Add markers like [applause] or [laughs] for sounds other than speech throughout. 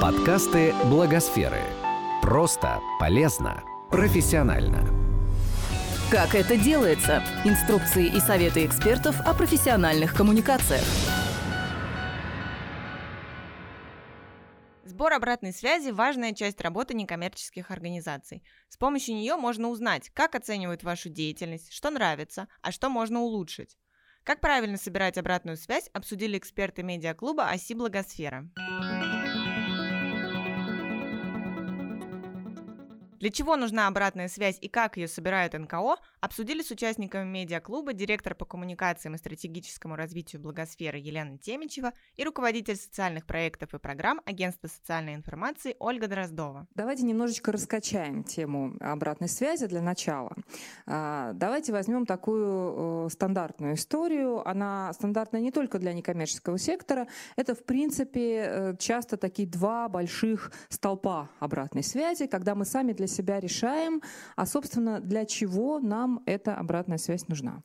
Подкасты Благосферы. Просто, полезно, профессионально. Как это делается? Инструкции и советы экспертов о профессиональных коммуникациях. Сбор обратной связи – важная часть работы некоммерческих организаций. С помощью нее можно узнать, как оценивают вашу деятельность, что нравится, а что можно улучшить. Как правильно собирать обратную связь, обсудили эксперты медиаклуба «Оси Благосфера». Для чего нужна обратная связь и как ее собирают НКО, обсудили с участниками медиаклуба директор по коммуникациям и стратегическому развитию благосферы Елена Темичева и руководитель социальных проектов и программ Агентства социальной информации Ольга Дроздова. Давайте немножечко раскачаем тему обратной связи для начала. А, давайте возьмем такую стандартную историю. Она стандартная не только для некоммерческого сектора. Это, в принципе, э, часто такие два больших столпа обратной связи, когда мы сами для себя решаем, а, собственно, для чего нам эта обратная связь нужна.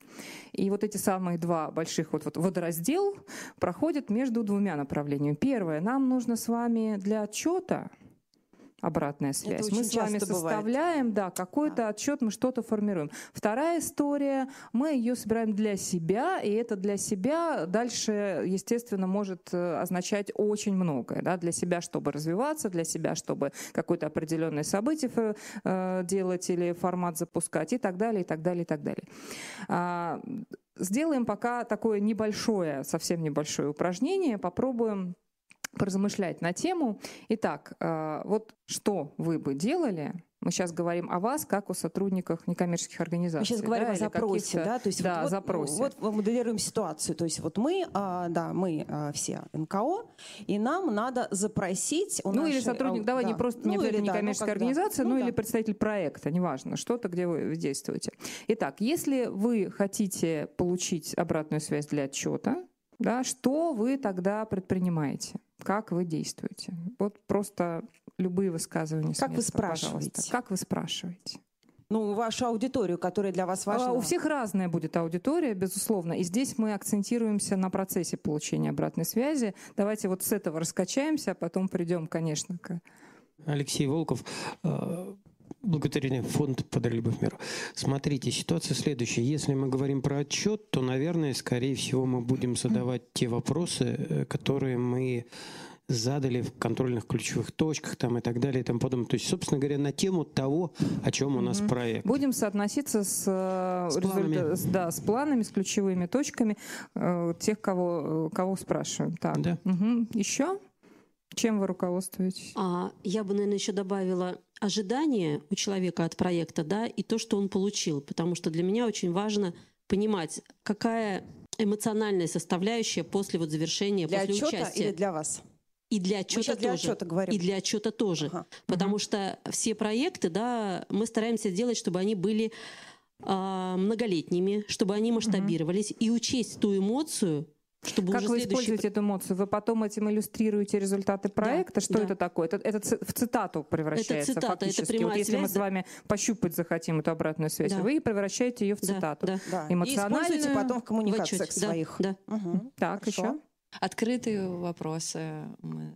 И вот эти самые два больших вот, вот водораздел проходят между двумя направлениями. Первое, нам нужно с вами для отчета обратная связь. Мы с вами составляем, бывает. да, какой-то да. отчет, мы что-то формируем. Вторая история, мы ее собираем для себя, и это для себя дальше, естественно, может э, означать очень многое, да, для себя, чтобы развиваться, для себя, чтобы какое-то определенное событие э, делать или формат запускать и так далее, и так далее, и так далее. А, сделаем пока такое небольшое, совсем небольшое упражнение, попробуем поразмышлять на тему. Итак, э, вот что вы бы делали, мы сейчас говорим о вас, как о сотрудниках некоммерческих организаций. Мы сейчас говорим да, о запросе, да? То есть да, вот, запросе. Вот, моделируем ситуацию. То есть вот мы, а, да, мы а, все НКО, и нам надо запросить... У ну нашей, или сотрудник, а, давай да. не просто ну, не или, некоммерческая да, ну, организация, ну, ну или да. представитель проекта, неважно, что-то, где вы действуете. Итак, если вы хотите получить обратную связь для отчета, да, что вы тогда предпринимаете? Как вы действуете? Вот просто любые высказывания. Как места, вы спрашиваете? Пожалуйста. Как вы спрашиваете? Ну, вашу аудиторию, которая для вас важна. А, у всех разная будет аудитория, безусловно. И здесь мы акцентируемся на процессе получения обратной связи. Давайте вот с этого раскачаемся, а потом придем, конечно, к... Алексей Волков, благотворительный фонд «Подари любовь миру». Смотрите, ситуация следующая. Если мы говорим про отчет, то, наверное, скорее всего, мы будем задавать те вопросы, э, которые мы задали в контрольных ключевых точках там и так далее и тому подобное. То есть, собственно говоря, на тему того, о чем у нас mm-hmm. проект. Будем соотноситься с, э, с, планами. С, да, с планами, с ключевыми точками э, тех, кого, э, кого спрашиваем. Так. Да. Угу. Еще? Чем вы руководствуетесь? А, я бы, наверное, еще добавила ожидания у человека от проекта, да, и то, что он получил, потому что для меня очень важно понимать, какая эмоциональная составляющая после вот завершения, для после отчета участия. или для вас? И для отчета для тоже. Отчета говорим. И для отчета тоже. Ага. Потому угу. что все проекты, да, мы стараемся сделать, чтобы они были э, многолетними, чтобы они масштабировались, угу. и учесть ту эмоцию, чтобы как уже вы следующий... используете эту эмоцию? Вы потом этим иллюстрируете результаты проекта? Да, Что да. это такое? Это, это в цитату превращается это цитата, фактически. Это вот если связь, мы с вами пощупать захотим эту обратную связь, да. вы превращаете ее в цитату. Да, да. Эмоциональную... И используете потом в коммуникациях в своих. Да, да. Угу. Так, Хорошо. еще? Открытые вопросы мы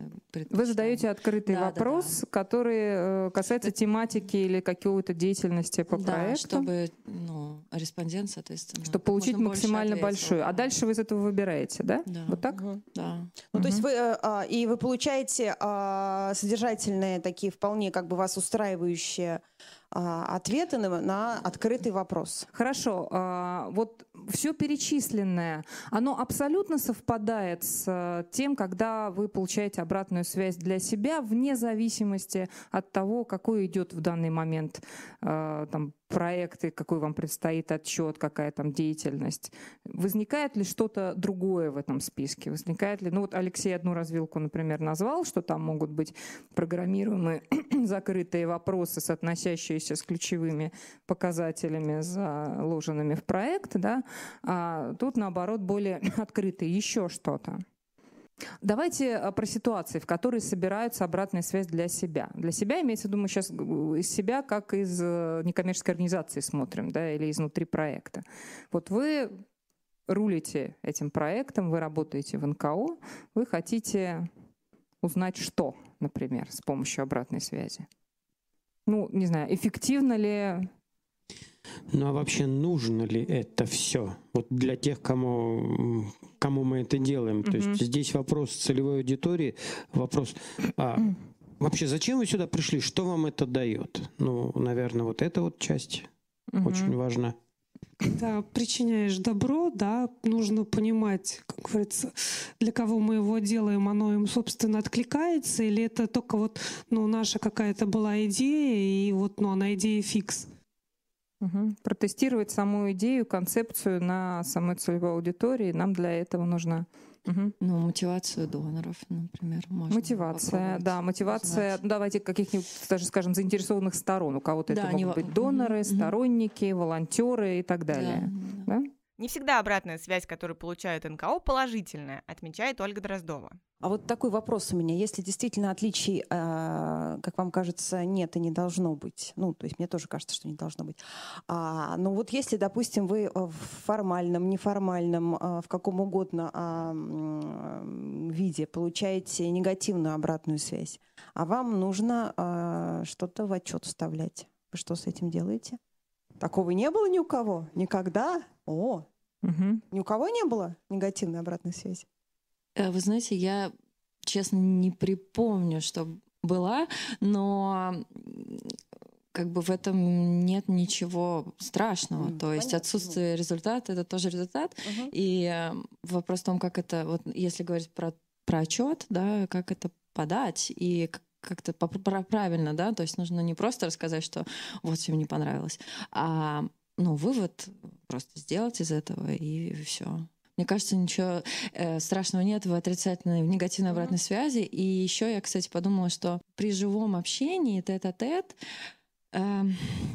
Вы задаете открытый да, вопрос, да, да. который э, касается тематики или какой-то деятельности по да, проекту. чтобы ну, респондент, соответственно, чтобы получить максимально большую. А дальше вы из этого выбираете, да? Да. Вот так? Угу. Да. Ну, угу. то есть вы э, а, и вы получаете а, содержательные такие вполне как бы вас устраивающие а, ответы на, на открытый вопрос. Хорошо. А, вот все перечисленное, оно абсолютно совпадает с э, тем, когда вы получаете обратную связь для себя, вне зависимости от того, какой идет в данный момент там, проекты, какой вам предстоит отчет, какая там деятельность. Возникает ли что-то другое в этом списке? Возникает ли, ну вот Алексей одну развилку, например, назвал, что там могут быть программируемые [clears throat] закрытые вопросы, соотносящиеся с ключевыми показателями, заложенными в проект, да, а тут, наоборот, более [clears throat] открытые. Еще что-то. Давайте э, про ситуации, в которые собираются обратная связь для себя. Для себя имеется в виду, мы сейчас из себя, как из э, некоммерческой организации смотрим, да, или изнутри проекта. Вот вы рулите этим проектом, вы работаете в НКО, вы хотите узнать что, например, с помощью обратной связи? Ну, не знаю, эффективно ли ну а вообще нужно ли это все? Вот для тех, кому, кому мы это делаем. Mm-hmm. То есть здесь вопрос целевой аудитории, вопрос, а вообще зачем вы сюда пришли, что вам это дает? Ну, наверное, вот эта вот часть mm-hmm. очень важна. Когда причиняешь добро, да, нужно понимать, как говорится, для кого мы его делаем, оно им, собственно, откликается, или это только вот, ну, наша какая-то была идея, и вот, ну, она идея фикс. Угу. Протестировать саму идею, концепцию на самой целевой аудитории нам для этого нужно Угу. Ну, мотивацию доноров, например. Можно мотивация, да, мотивация, узнать. давайте каких-нибудь, даже скажем, заинтересованных сторон. У кого-то да, это могут не... быть доноры, сторонники, волонтеры и так далее. Да, да. Не всегда обратная связь, которую получает НКО, положительная, отмечает Ольга Дроздова. А вот такой вопрос у меня. Если действительно отличий, э, как вам кажется, нет и не должно быть, ну, то есть мне тоже кажется, что не должно быть. А, но вот если, допустим, вы в формальном, неформальном, э, в каком угодно э, виде получаете негативную обратную связь, а вам нужно э, что-то в отчет вставлять, вы что с этим делаете? Такого не было ни у кого? Никогда? О, угу. ни у кого не было негативной обратной связи? Э, вы знаете, я, честно, не припомню, что была, но как бы в этом нет ничего страшного. Mm, То есть понятно. отсутствие результата это тоже результат. Uh-huh. И э, вопрос в том, как это, вот если говорить про, про отчет, да, как это подать и как-то правильно, да, то есть нужно не просто рассказать, что вот всем не понравилось, а ну, вывод просто сделать из этого, и все. Мне кажется, ничего э, страшного нет в отрицательной, в негативной обратной mm-hmm. связи. И еще я, кстати, подумала, что при живом общении тет-а-тет Эм,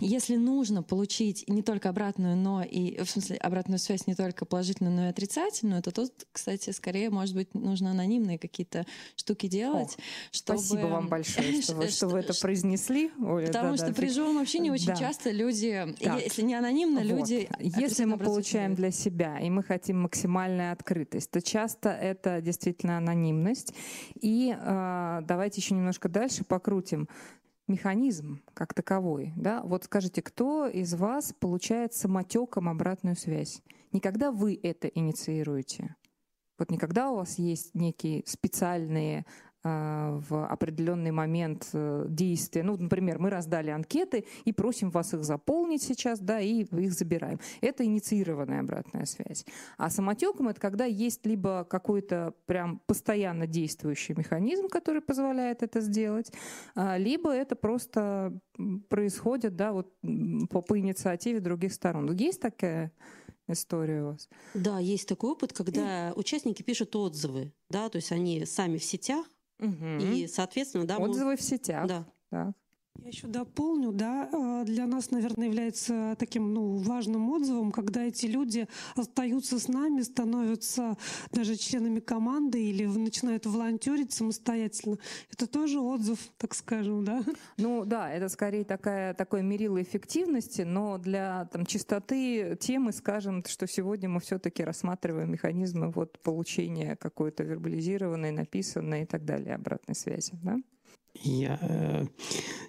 если нужно получить не только обратную, но и, в смысле, обратную связь не только положительную, но и отрицательную, то тут, кстати, скорее, может быть, нужно анонимные какие-то штуки делать. О, чтобы... Спасибо вам большое, [laughs] что вы, что вы это произнесли. Оля, Потому да, что да, при живом общении очень да. часто люди, так. если не анонимно, люди... Если мы получаем для себя, и мы хотим максимальной открытость, то часто это действительно анонимность. И э, давайте еще немножко дальше покрутим механизм как таковой. Да? Вот скажите, кто из вас получает самотеком обратную связь? Никогда вы это инициируете. Вот никогда у вас есть некие специальные в определенный момент э, действия. Ну, например, мы раздали анкеты и просим вас их заполнить сейчас, да, и их забираем. Это инициированная обратная связь. А самотеком это когда есть либо какой-то прям постоянно действующий механизм, который позволяет это сделать, а, либо это просто происходит, да, вот по, по инициативе других сторон. Есть такая история у вас? Да, есть такой опыт, когда участники пишут отзывы, да, то есть они сами в сетях Угу. И, соответственно, да, отзывы мы... в сетях. Да. Так. Я еще дополню, да, а, для нас, наверное, является таким ну, важным отзывом, когда эти люди остаются с нами, становятся даже членами команды или начинают волонтерить самостоятельно. Это тоже отзыв, так скажем, да? Ну да, это скорее такая, такое мерило эффективности, но для там, чистоты темы скажем, что сегодня мы все-таки рассматриваем механизмы вот, получения какой-то вербализированной, написанной и так далее обратной связи. Да? Я э,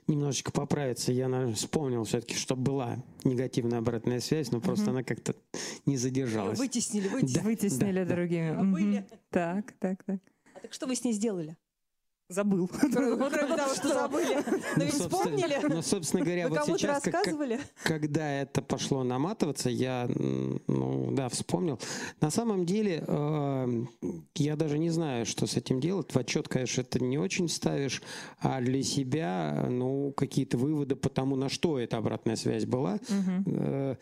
немножечко поправиться, я наверное, вспомнил все-таки, что была негативная обратная связь, но просто угу. она как-то не задержалась. Вытеснили, [laughs] вытеснили. Да, вытеснили да, другими. Да. Угу. Так, так, так. А так что вы с ней сделали? Забыл. Того, что забыли. Но ведь вспомнили. Ну, собственно говоря, вот сейчас, когда это пошло наматываться, я, ну, да, вспомнил. На самом деле, э, я даже не знаю, что с этим делать. В отчет, конечно, это не очень ставишь, а для себя, ну, какие-то выводы по тому, на что эта обратная связь была. Э,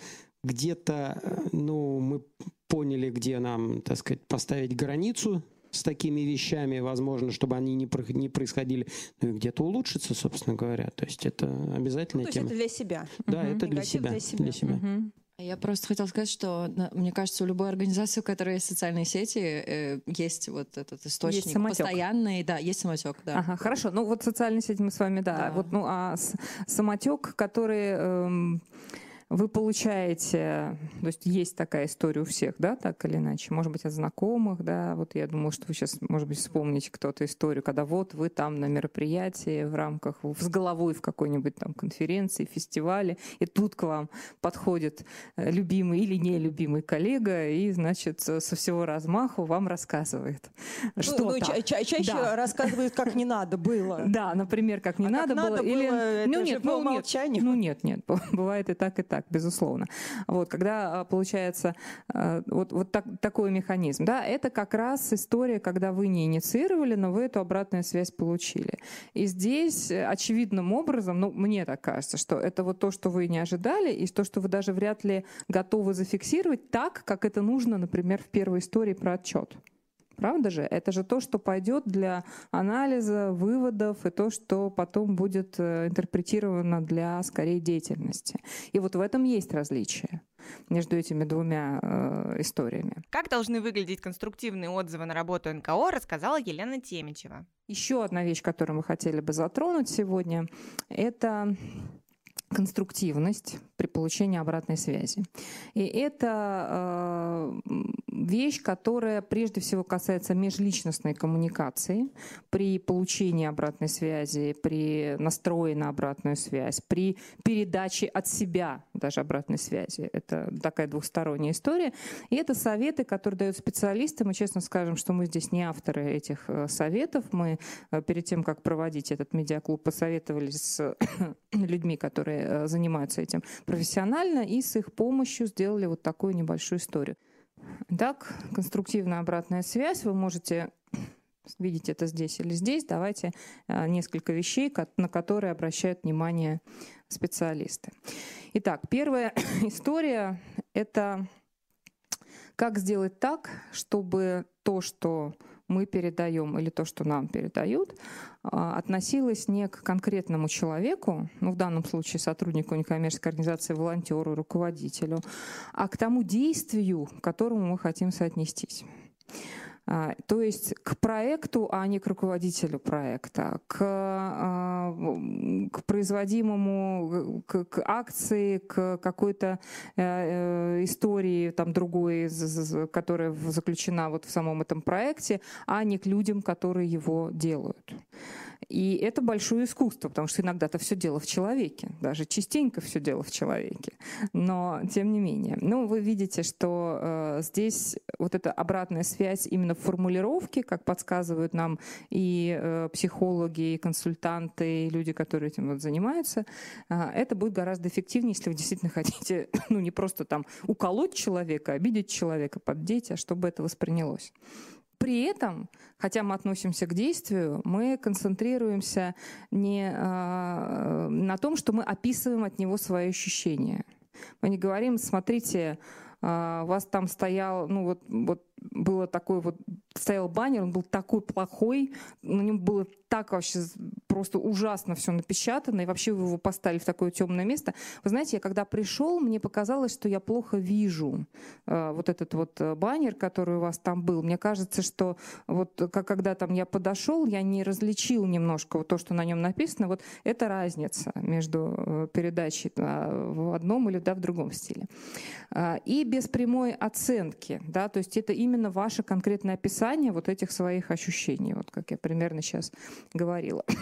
где-то, ну, мы поняли, где нам, так сказать, поставить границу с такими вещами, возможно, чтобы они не, не происходили, ну и где-то улучшиться, собственно говоря. То есть это обязательная ну, то тема. это для себя. Да, угу. это для себя. Для себя. Для себя. Угу. Я просто хотела сказать, что мне кажется, у любой организации, у которой есть социальные сети, э, есть вот этот источник есть постоянный, да, есть самотек, да. Ага, хорошо. Ну вот социальные сети мы с вами, да. да. Вот, ну а самотек, который эм, вы получаете, то есть есть такая история у всех, да, так или иначе, может быть, от знакомых, да, вот я думаю, что вы сейчас, может быть, вспомните кто-то историю, когда вот вы там на мероприятии в рамках, с головой в какой-нибудь там конференции, фестивале, и тут к вам подходит э, любимый или нелюбимый коллега и, значит, со всего размаху вам рассказывает ну, что ну, ча- ча- чаще да. рассказывает, как не надо было. [laughs] Да, например, как не а надо как было. Надо или... было, ну, нет, по ну, умолчанию. Нет, ну нет, нет, бывает и так, и так, безусловно. Вот, когда а, получается а, вот, вот так, такой механизм, да, это как раз история, когда вы не инициировали, но вы эту обратную связь получили. И здесь э, очевидным образом, ну, мне так кажется, что это вот то, что вы не ожидали, и то, что вы даже вряд ли готовы зафиксировать так, как это нужно, например, в первой истории про отчет. Правда же? Это же то, что пойдет для анализа, выводов и то, что потом будет э, интерпретировано для, скорее, деятельности. И вот в этом есть различие между этими двумя э, историями. Как должны выглядеть конструктивные отзывы на работу НКО, рассказала Елена Темичева. Еще одна вещь, которую мы хотели бы затронуть сегодня, это конструктивность при получении обратной связи. И это э, вещь, которая прежде всего касается межличностной коммуникации при получении обратной связи, при настрое на обратную связь, при передаче от себя даже обратной связи. Это такая двухсторонняя история. И это советы, которые дают специалисты. Мы честно скажем, что мы здесь не авторы этих э, советов. Мы э, перед тем, как проводить этот медиаклуб, посоветовались с [coughs] людьми, которые Э, занимаются этим профессионально, и с их помощью сделали вот такую небольшую историю. Так, конструктивная обратная связь. Вы можете [clears throat] видеть это здесь или здесь. Давайте э, несколько вещей, на которые обращают внимание специалисты. Итак, первая [clears throat] история — это как сделать так, чтобы то, что мы передаем или то, что нам передают, а, относилось не к конкретному человеку, ну в данном случае сотруднику некоммерческой организации, волонтеру, руководителю, а к тому действию, к которому мы хотим соотнестись. А, то есть к проекту, а не к руководителю проекта, к, а, к производимому, к, к акции, к какой-то э, э, истории там другой, которая заключена вот в самом этом проекте, а не к людям, которые его делают. И это большое искусство, потому что иногда-то все дело в человеке, даже частенько все дело в человеке. Но тем не менее. Ну, вы видите, что э, здесь вот эта обратная связь именно в формулировке, как подсказывают нам и э, психологи, и консультанты, и люди, которые этим вот занимаются, э, это будет гораздо эффективнее, если вы действительно [laughs] хотите, ну, не просто там уколоть человека, обидеть человека, поддеть, а чтобы это воспринялось. При этом, хотя мы относимся к действию, мы концентрируемся не э, на том, что мы описываем от него свои ощущения. Мы не говорим, смотрите, э, у вас там стоял, ну вот, вот было такой вот, стоял баннер, он был такой плохой, на нем было так вообще просто ужасно все напечатано, и вообще вы его поставили в такое темное место. Вы знаете, я когда пришел, мне показалось, что я плохо вижу э, вот этот вот э, баннер, который у вас там был. Мне кажется, что вот как, когда там я подошел, я не различил немножко вот то, что на нем написано. Вот это разница между э, передачей в одном или да, в другом стиле. Э, и без прямой оценки, да, то есть это именно именно ваше конкретное описание вот этих своих ощущений, вот как я примерно сейчас говорила. [coughs]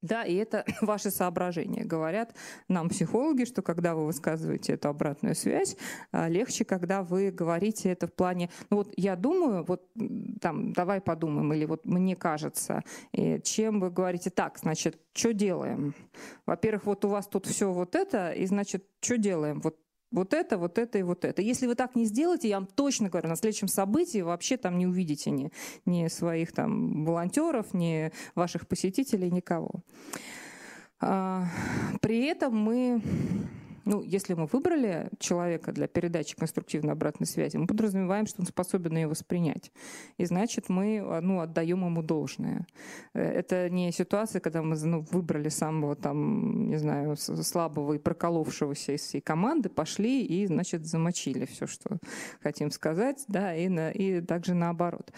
Да, и это [coughs] ваши соображения. Говорят нам психологи, что когда вы высказываете эту обратную связь, а, легче, когда вы говорите это в плане, ну вот я думаю, вот там, давай подумаем, или вот мне кажется, и чем вы говорите так, значит, что делаем? Во-первых, вот у вас тут все вот это, и значит, что делаем? Вот вот это, вот это и вот это. Если вы так не сделаете, я вам точно говорю, на следующем событии вообще там не увидите ни, ни своих там волонтеров, ни ваших посетителей, никого. А, при этом мы ну, если мы выбрали человека для передачи конструктивной обратной связи, мы подразумеваем, что он способен ее воспринять. И значит, мы ну, отдаем ему должное. Э, это не ситуация, когда мы ну, выбрали самого там, не знаю, слабого и проколовшегося из всей команды, пошли и, значит, замочили все, что хотим сказать, да, и, на, и также наоборот.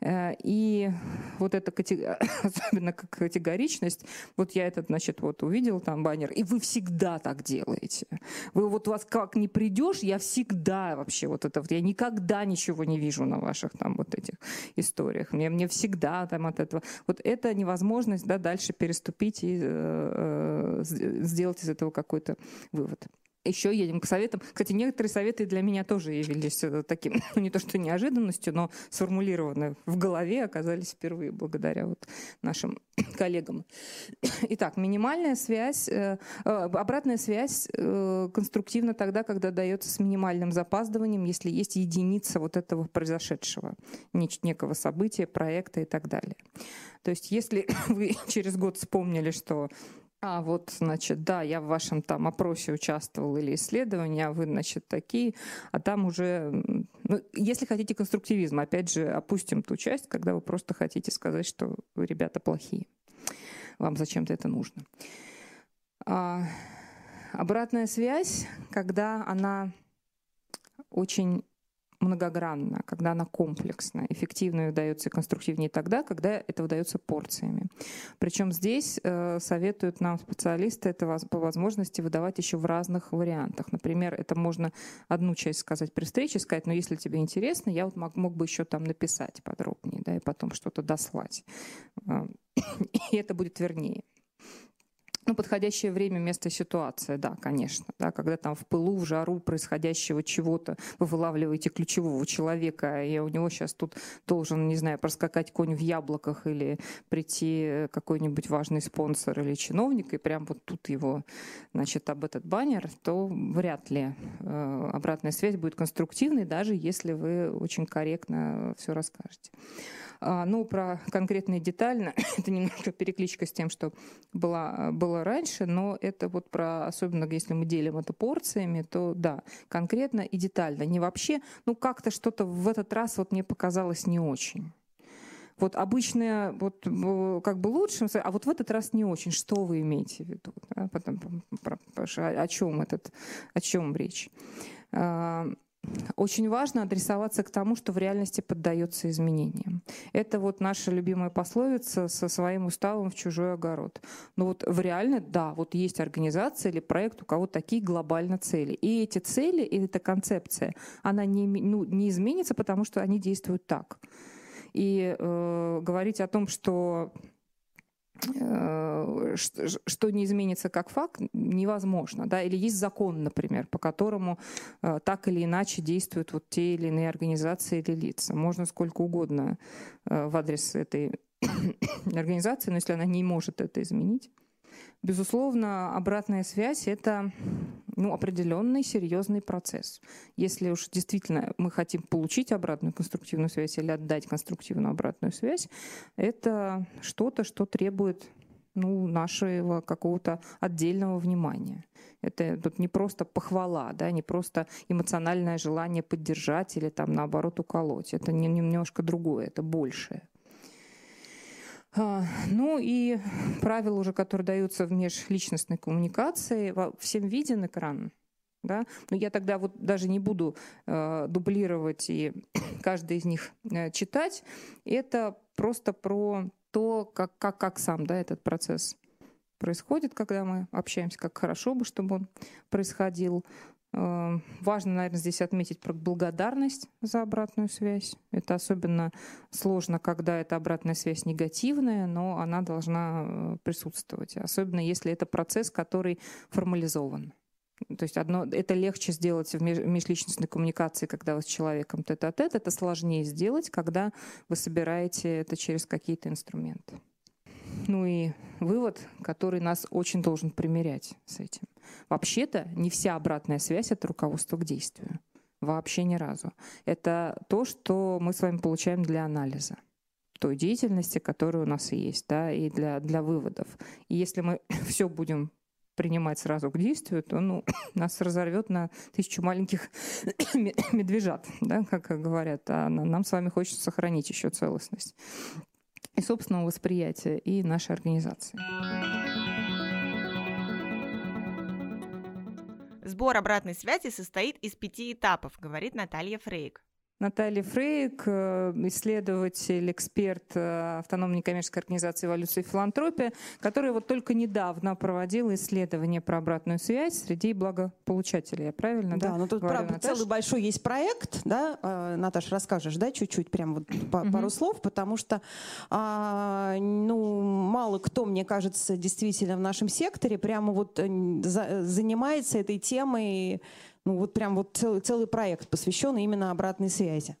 Э, и вот эта [coughs] особенно категоричность, вот я этот, значит, вот увидел там баннер, и вы всегда так делаете приходите. Вы вот вас как не придешь, я всегда вообще вот это я никогда ничего не вижу на ваших там вот этих историях. Мне, мне всегда там от этого. Вот это невозможность, да, дальше переступить и э, э, сделать из этого какой-то вывод еще едем к советам. Кстати, некоторые советы для меня тоже явились э, таким, [laughs] ну не то что неожиданностью, но сформулированы в голове, оказались впервые благодаря вот нашим [clears throat] коллегам. [clears throat] Итак, минимальная связь, э, э, обратная связь конструктивна тогда, когда дается с минимальным запаздыванием, если есть единица вот этого произошедшего, некого события, проекта и так далее. То есть если [clears throat] вы через год вспомнили, что а вот, значит, да, я в вашем там опросе участвовал или исследовании, а вы, значит, такие, а там уже, ну, если хотите конструктивизм, опять же, опустим ту часть, когда вы просто хотите сказать, что вы, ребята, плохие. Вам зачем-то это нужно. А, обратная связь, когда она очень многогранна, когда она комплексна. Эффективно удается и конструктивнее тогда, когда это удается порциями. Причем здесь э, советуют нам специалисты это по возможности выдавать еще в разных вариантах. Например, это можно одну часть сказать при встрече, сказать, но «Ну, если тебе интересно, я вот мог, мог бы еще там написать подробнее, да, и потом что-то дослать. Э, [coughs] и это будет вернее. Ну, подходящее время, место, ситуация, да, конечно. Да, когда там в пылу, в жару происходящего чего-то вы вылавливаете ключевого человека, и у него сейчас тут должен, не знаю, проскакать конь в яблоках или прийти какой-нибудь важный спонсор или чиновник, и прям вот тут его, значит, об этот баннер, то вряд ли э, обратная связь будет конструктивной, даже если вы очень корректно все расскажете. А, ну, про конкретные детально, [coughs] это немножко перекличка с тем, что было, было раньше, но это вот про, особенно если мы делим это порциями, то да, конкретно и детально. Не вообще, ну, как-то что-то в этот раз вот мне показалось не очень. Вот обычное, вот как бы лучше, а вот в этот раз не очень. Что вы имеете в виду? Да? Потом, про, про, о чем этот, о чем речь? Очень важно адресоваться к тому, что в реальности поддается изменениям. Это вот наша любимая пословица со своим уставом в чужой огород. Но вот в реально, да, вот есть организация или проект, у кого такие глобально цели. И эти цели, и эта концепция, она не, ну, не изменится, потому что они действуют так. И э, говорить о том, что что не изменится как факт, невозможно. Да? Или есть закон, например, по которому э, так или иначе действуют вот те или иные организации или лица. Можно сколько угодно э, в адрес этой [coughs] организации, но если она не может это изменить, Безусловно, обратная связь — это ну, определенный серьезный процесс. Если уж действительно мы хотим получить обратную конструктивную связь или отдать конструктивную обратную связь, это что-то, что требует ну, нашего какого-то отдельного внимания. Это тут не просто похвала, да, не просто эмоциональное желание поддержать или там наоборот уколоть. Это немножко другое, это большее. А, ну и правила уже, которые даются в межличностной коммуникации, всем виден экран. Да? Но я тогда вот даже не буду э, дублировать и [coughs] каждый из них э, читать. Это просто про то, как, как, как сам да, этот процесс происходит, когда мы общаемся, как хорошо бы, чтобы он происходил. Эм, важно, наверное, здесь отметить про благодарность за обратную связь. Это особенно сложно, когда эта обратная связь негативная, но она должна э, присутствовать. Особенно если это процесс, который формализован. То есть одно, это легче сделать в межличностной коммуникации, когда вы с человеком тет-а-тет. Это сложнее сделать, когда вы собираете это через какие-то инструменты. Ну и вывод, который нас очень должен примерять с этим. Вообще-то не вся обратная связь — это руководство к действию. Вообще ни разу. Это то, что мы с вами получаем для анализа той деятельности, которая у нас есть, да, и для, для выводов. И если мы [coughs] все будем принимать сразу к действию, то ну, [coughs] нас разорвет на тысячу маленьких [coughs] медвежат, да, как говорят. А нам с вами хочется сохранить еще целостность и собственного восприятия, и нашей организации. Сбор обратной связи состоит из пяти этапов, говорит Наталья Фрейк. Наталья Фрейк, э, исследователь, эксперт э, автономной некоммерческой организации «Эволюция и филантропия», которая вот только недавно проводила исследование про обратную связь среди благополучателей. Я правильно, да? Да, ну тут, говорю, правда, целый большой есть проект, да, э, Наташа, расскажешь, да, чуть-чуть, прям вот па- пару слов, потому что, а, ну, мало кто, мне кажется, действительно в нашем секторе прямо вот э, за- занимается этой темой, ну, вот прям вот целый, целый проект посвященный именно обратной связи.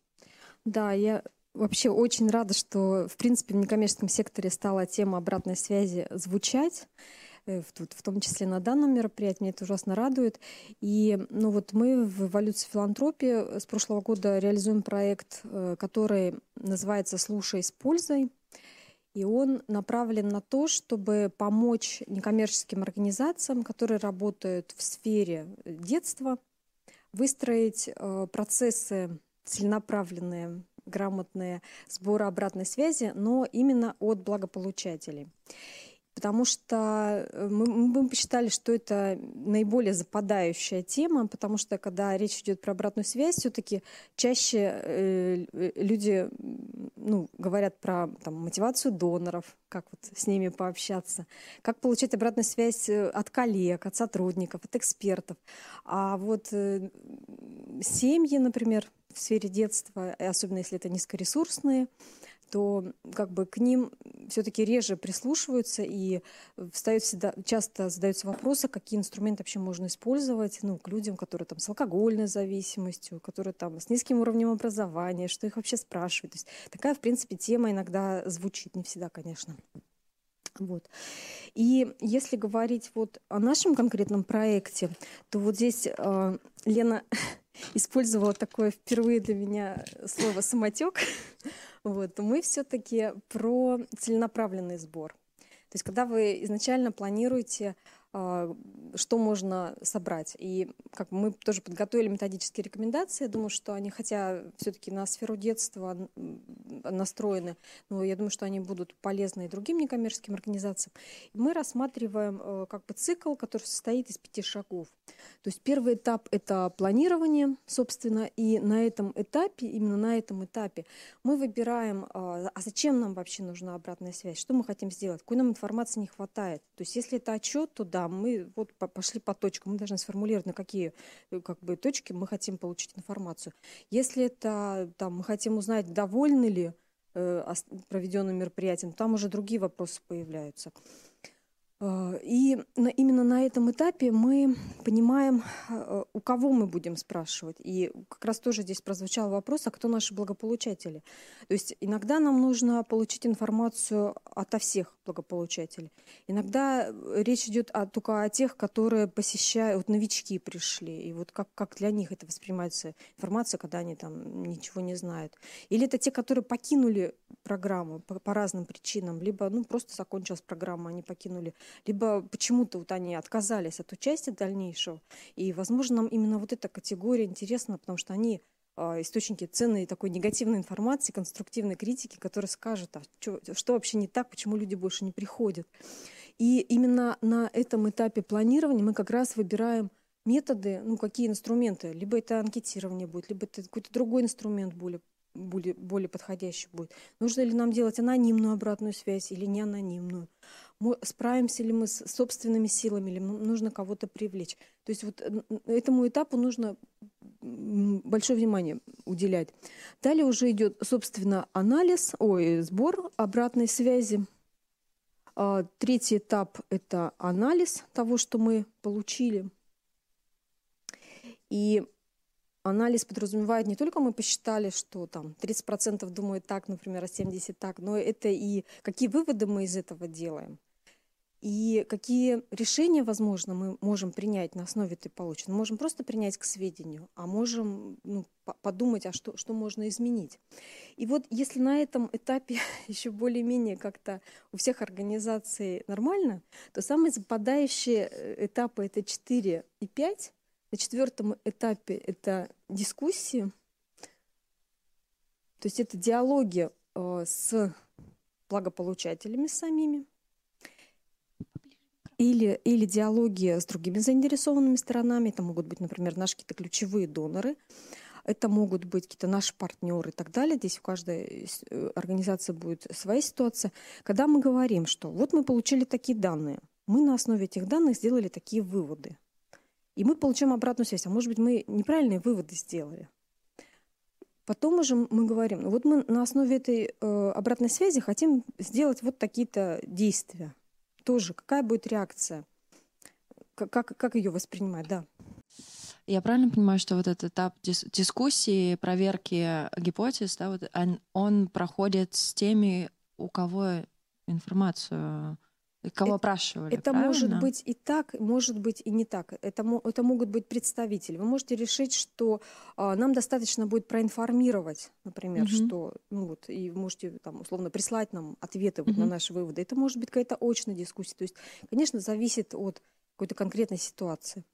Да, я вообще очень рада, что, в принципе, в некоммерческом секторе стала тема обратной связи звучать, э, в том числе на данном мероприятии. Меня это ужасно радует. И ну вот мы в «Эволюции филантропии» с прошлого года реализуем проект, э, который называется «Слушай с пользой». И он направлен на то, чтобы помочь некоммерческим организациям, которые работают в сфере детства, выстроить э, процессы целенаправленные, грамотные сбора обратной связи, но именно от благополучателей. Потому что э, мы, мы посчитали, что это наиболее западающая тема, потому что когда речь идет про обратную связь, все-таки чаще э, люди ну, говорят про там, мотивацию доноров, как вот с ними пообщаться, как получать обратную связь э, от коллег, от сотрудников, от экспертов. А вот э, семьи, например, в сфере детства, особенно если это низкоресурсные, то как бы к ним все-таки реже прислушиваются и встают всегда, часто задаются вопросы, какие инструменты вообще можно использовать ну, к людям, которые там с алкогольной зависимостью, которые там с низким уровнем образования, что их вообще спрашивают. То есть такая, в принципе, тема иногда звучит, не всегда, конечно. Вот. И если говорить вот о нашем конкретном проекте, то вот здесь э, Лена использовала такое впервые для меня слово самотек. [laughs] Вот, мы все-таки про целенаправленный сбор. То есть, когда вы изначально планируете, что можно собрать. И как мы тоже подготовили методические рекомендации. Я думаю, что они, хотя все-таки на сферу детства настроены, но я думаю, что они будут полезны и другим некоммерческим организациям. Мы рассматриваем э, как бы цикл, который состоит из пяти шагов. То есть первый этап – это планирование, собственно, и на этом этапе, именно на этом этапе мы выбираем, а а зачем нам вообще нужна обратная связь, что мы хотим сделать, какой нам информации не хватает. То есть если это отчет, то да, мы вот по- пошли по точкам, мы должны сформулировать, на какие э, как бы, точки мы хотим получить информацию. Если это там, мы хотим узнать, довольны ли э, проведенным мероприятием, там уже другие вопросы появляются. Э, И именно на этом этапе мы понимаем, э, у кого мы будем спрашивать. И как раз тоже здесь прозвучал вопрос, а кто наши благополучатели. То есть иногда нам нужно получить информацию ото всех благополучателей. Иногда э, речь идет о- только о тех, которые посещают, вот новички пришли, и вот как, как для них это воспринимается информация, когда они там ничего не знают. Или это те, которые покинули программу по, по разным причинам, либо ну, просто закончилась программа, они покинули, либо почему-то вот они отказались от участия дальнейшего. И, возможно, нам именно вот эта категория интересна, потому что они а, источники ценной такой негативной информации, конструктивной критики, которая скажет, а чё- что вообще не так, почему люди больше не приходят. И именно на этом этапе планирования мы как раз выбираем методы, ну, какие инструменты. Либо это анкетирование будет, либо это какой-то другой инструмент более, более, более подходящий будет. Нужно ли нам делать анонимную обратную связь или не анонимную? Мы, справимся ли мы с собственными силами, или нужно кого-то привлечь? То есть вот этому этапу нужно большое внимание уделять. Далее уже идет, собственно, анализ, ой, сбор обратной связи. А, Третий этап – это анализ того, что мы получили. И анализ подразумевает не только мы посчитали, что там 30% думают так, например, а 70% так, но это и какие выводы мы из этого делаем. И какие решения, возможно, мы можем принять на основе этой полученной. Мы можем просто принять к сведению, а можем ну, по- подумать, а что, что можно изменить. И вот если на этом этапе [laughs] еще более-менее как-то у всех организаций нормально, то самые западающие э, этапы это 4 и 5. На четвертом этапе это дискуссии, то есть это диалоги э, с благополучателями самими, или, или диалоги с другими заинтересованными сторонами. Это могут быть, например, наши какие-то ключевые доноры. это могут быть какие-то наши партнеры и так далее. Здесь у каждой э, организации будет своя ситуация. Когда мы говорим, что вот мы получили такие данные, мы на основе этих данных сделали такие выводы. И мы получаем обратную связь. А может быть, мы неправильные выводы сделали. Потом уже мы говорим, ну вот мы на основе этой э, обратной связи хотим сделать вот такие-то действия. Тоже какая будет реакция? Как, как, как ее воспринимать, да? Я правильно понимаю, что вот этот этап дис дискуссии, проверки гипотез, да, вот он, он проходит с теми, у кого информацию Кого это, опрашивали, Это правильно? может быть и так, может быть и не так. Это, это могут быть представители. Вы можете решить, что а, нам достаточно будет проинформировать, например, угу. что, ну вот, и вы можете там условно прислать нам ответы вот угу. на наши выводы. Это может быть какая-то очная дискуссия. То есть, конечно, зависит от какой-то конкретной ситуации.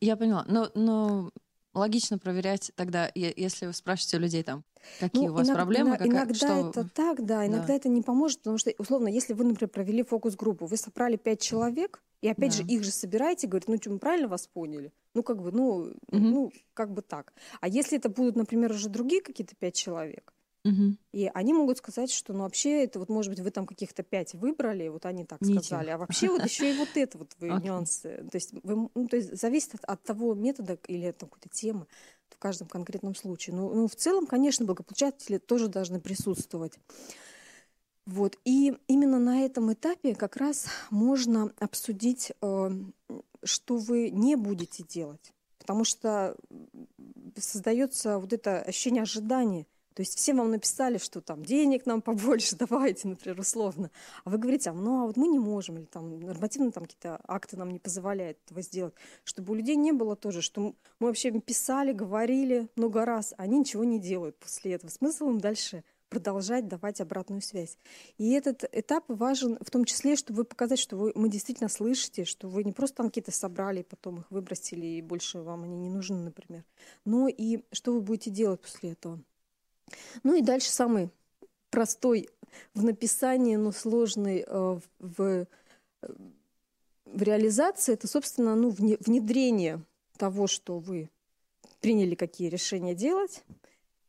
Я поняла. Но, но логично проверять тогда, если вы спрашиваете у людей там, какие ну, у вас иногда, проблемы, какая, иногда что... это так, да, иногда да. это не поможет, потому что, условно, если вы, например, провели фокус-группу, вы собрали пять человек, и опять да. же их же собираете, говорите, ну что, мы правильно вас поняли? Ну, как бы, ну, угу. ну, как бы так. А если это будут, например, уже другие какие-то пять человек, Угу. И они могут сказать, что ну вообще это вот может быть вы там каких-то пять выбрали, вот они так Ничего. сказали, а вообще вот еще и вот это вот вы [laughs] нюансы. То есть, вы, ну, то есть зависит от, от того метода или от какой-то темы в каждом конкретном случае. Но ну, в целом, конечно, благополучатели тоже должны присутствовать. Вот. И именно на этом этапе как раз можно обсудить, э, что вы не будете делать. Потому что создается вот это ощущение ожидания – то есть все вам написали, что там денег нам [laughs] побольше давайте, например, условно. А вы говорите, а, ну а вот мы не можем, или там нормативно там какие-то акты нам не позволяют этого сделать. Чтобы у людей не было тоже, что мы вообще писали, говорили много раз, а они ничего не делают после этого. Смысл им дальше продолжать давать обратную связь. И этот этап важен в том числе, чтобы показать, что вы, мы действительно слышите, что вы не просто анкеты собрали, потом их выбросили, и больше вам они не нужны, например, но и что вы будете делать после этого. Ну и дальше самый простой в написании, но сложный э, в, в реализации, это, собственно, ну, внедрение того, что вы приняли, какие решения делать.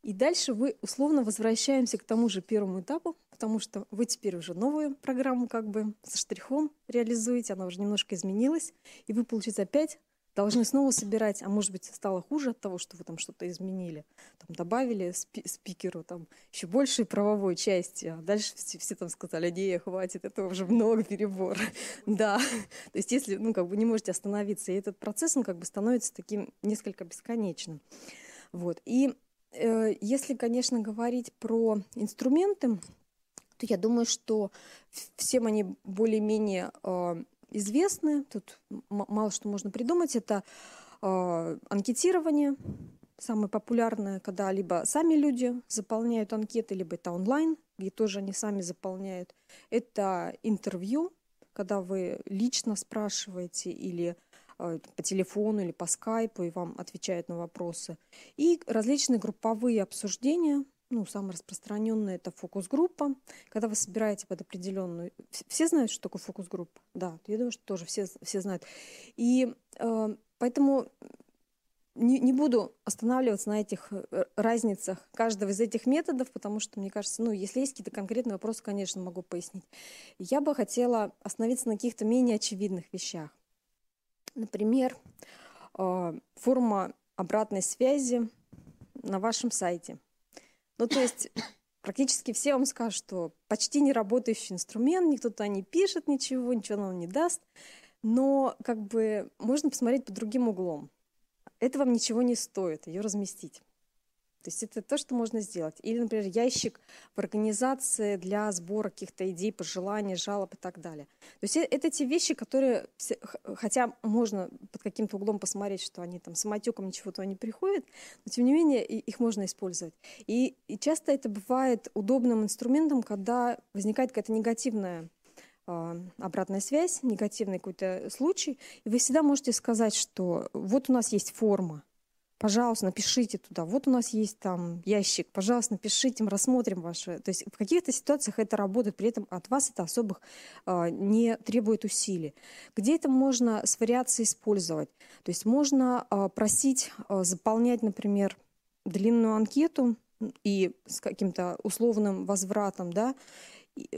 И дальше вы условно возвращаемся к тому же первому этапу, потому что вы теперь уже новую программу как бы со штрихом реализуете, она уже немножко изменилась, и вы, получается, опять должны снова собирать, а может быть стало хуже от того, что вы там что-то изменили, там добавили спи спикеру там еще больше правовой части, а дальше все, все там сказали, не, хватит, это уже много перебор, [laughs] да, то есть если, ну, как бы не можете остановиться, и этот процесс, он как бы становится таким несколько бесконечным, вот, и э, если, конечно, говорить про инструменты, то я думаю, что всем они более-менее э, известны, тут мало что можно придумать, это э, анкетирование, самое популярное, когда либо сами люди заполняют анкеты, либо это онлайн, где тоже они сами заполняют. Это интервью, когда вы лично спрашиваете или э, по телефону или по скайпу, и вам отвечают на вопросы. И различные групповые обсуждения, ну, самое распространенное это фокус-группа, когда вы собираете под определенную... Все знают, что такое фокус-группа? Да, я думаю, что тоже все, все знают. И э, поэтому не, не буду останавливаться на этих э, разницах каждого из этих методов, потому что, мне кажется, ну, если есть какие-то конкретные вопросы, конечно, могу пояснить. Я бы хотела остановиться на каких-то менее очевидных вещах. Например, э, форма обратной связи на вашем сайте – ну, то есть [coughs] практически все вам скажут, что почти не работающий инструмент, никто туда не пишет ничего, ничего нам не даст. Но как бы можно посмотреть под другим углом. Это вам ничего не стоит, ее разместить. То есть это то, что можно сделать. Или, например, ящик в организации для сбора каких-то идей, пожеланий, жалоб и так далее. То есть это те вещи, которые, хотя можно под каким-то углом посмотреть, что они там самотеком ничего туда не приходят, но тем не менее их можно использовать. И, и часто это бывает удобным инструментом, когда возникает какая-то негативная а, обратная связь, негативный какой-то случай, и вы всегда можете сказать, что вот у нас есть форма, пожалуйста, напишите туда. Вот у нас есть там ящик, пожалуйста, напишите, мы рассмотрим ваши. То есть в каких-то ситуациях это работает, при этом от вас это особых э, не требует усилий. Где это можно с вариацией использовать? То есть можно э, просить э, заполнять, например, длинную анкету и с каким-то условным возвратом, да,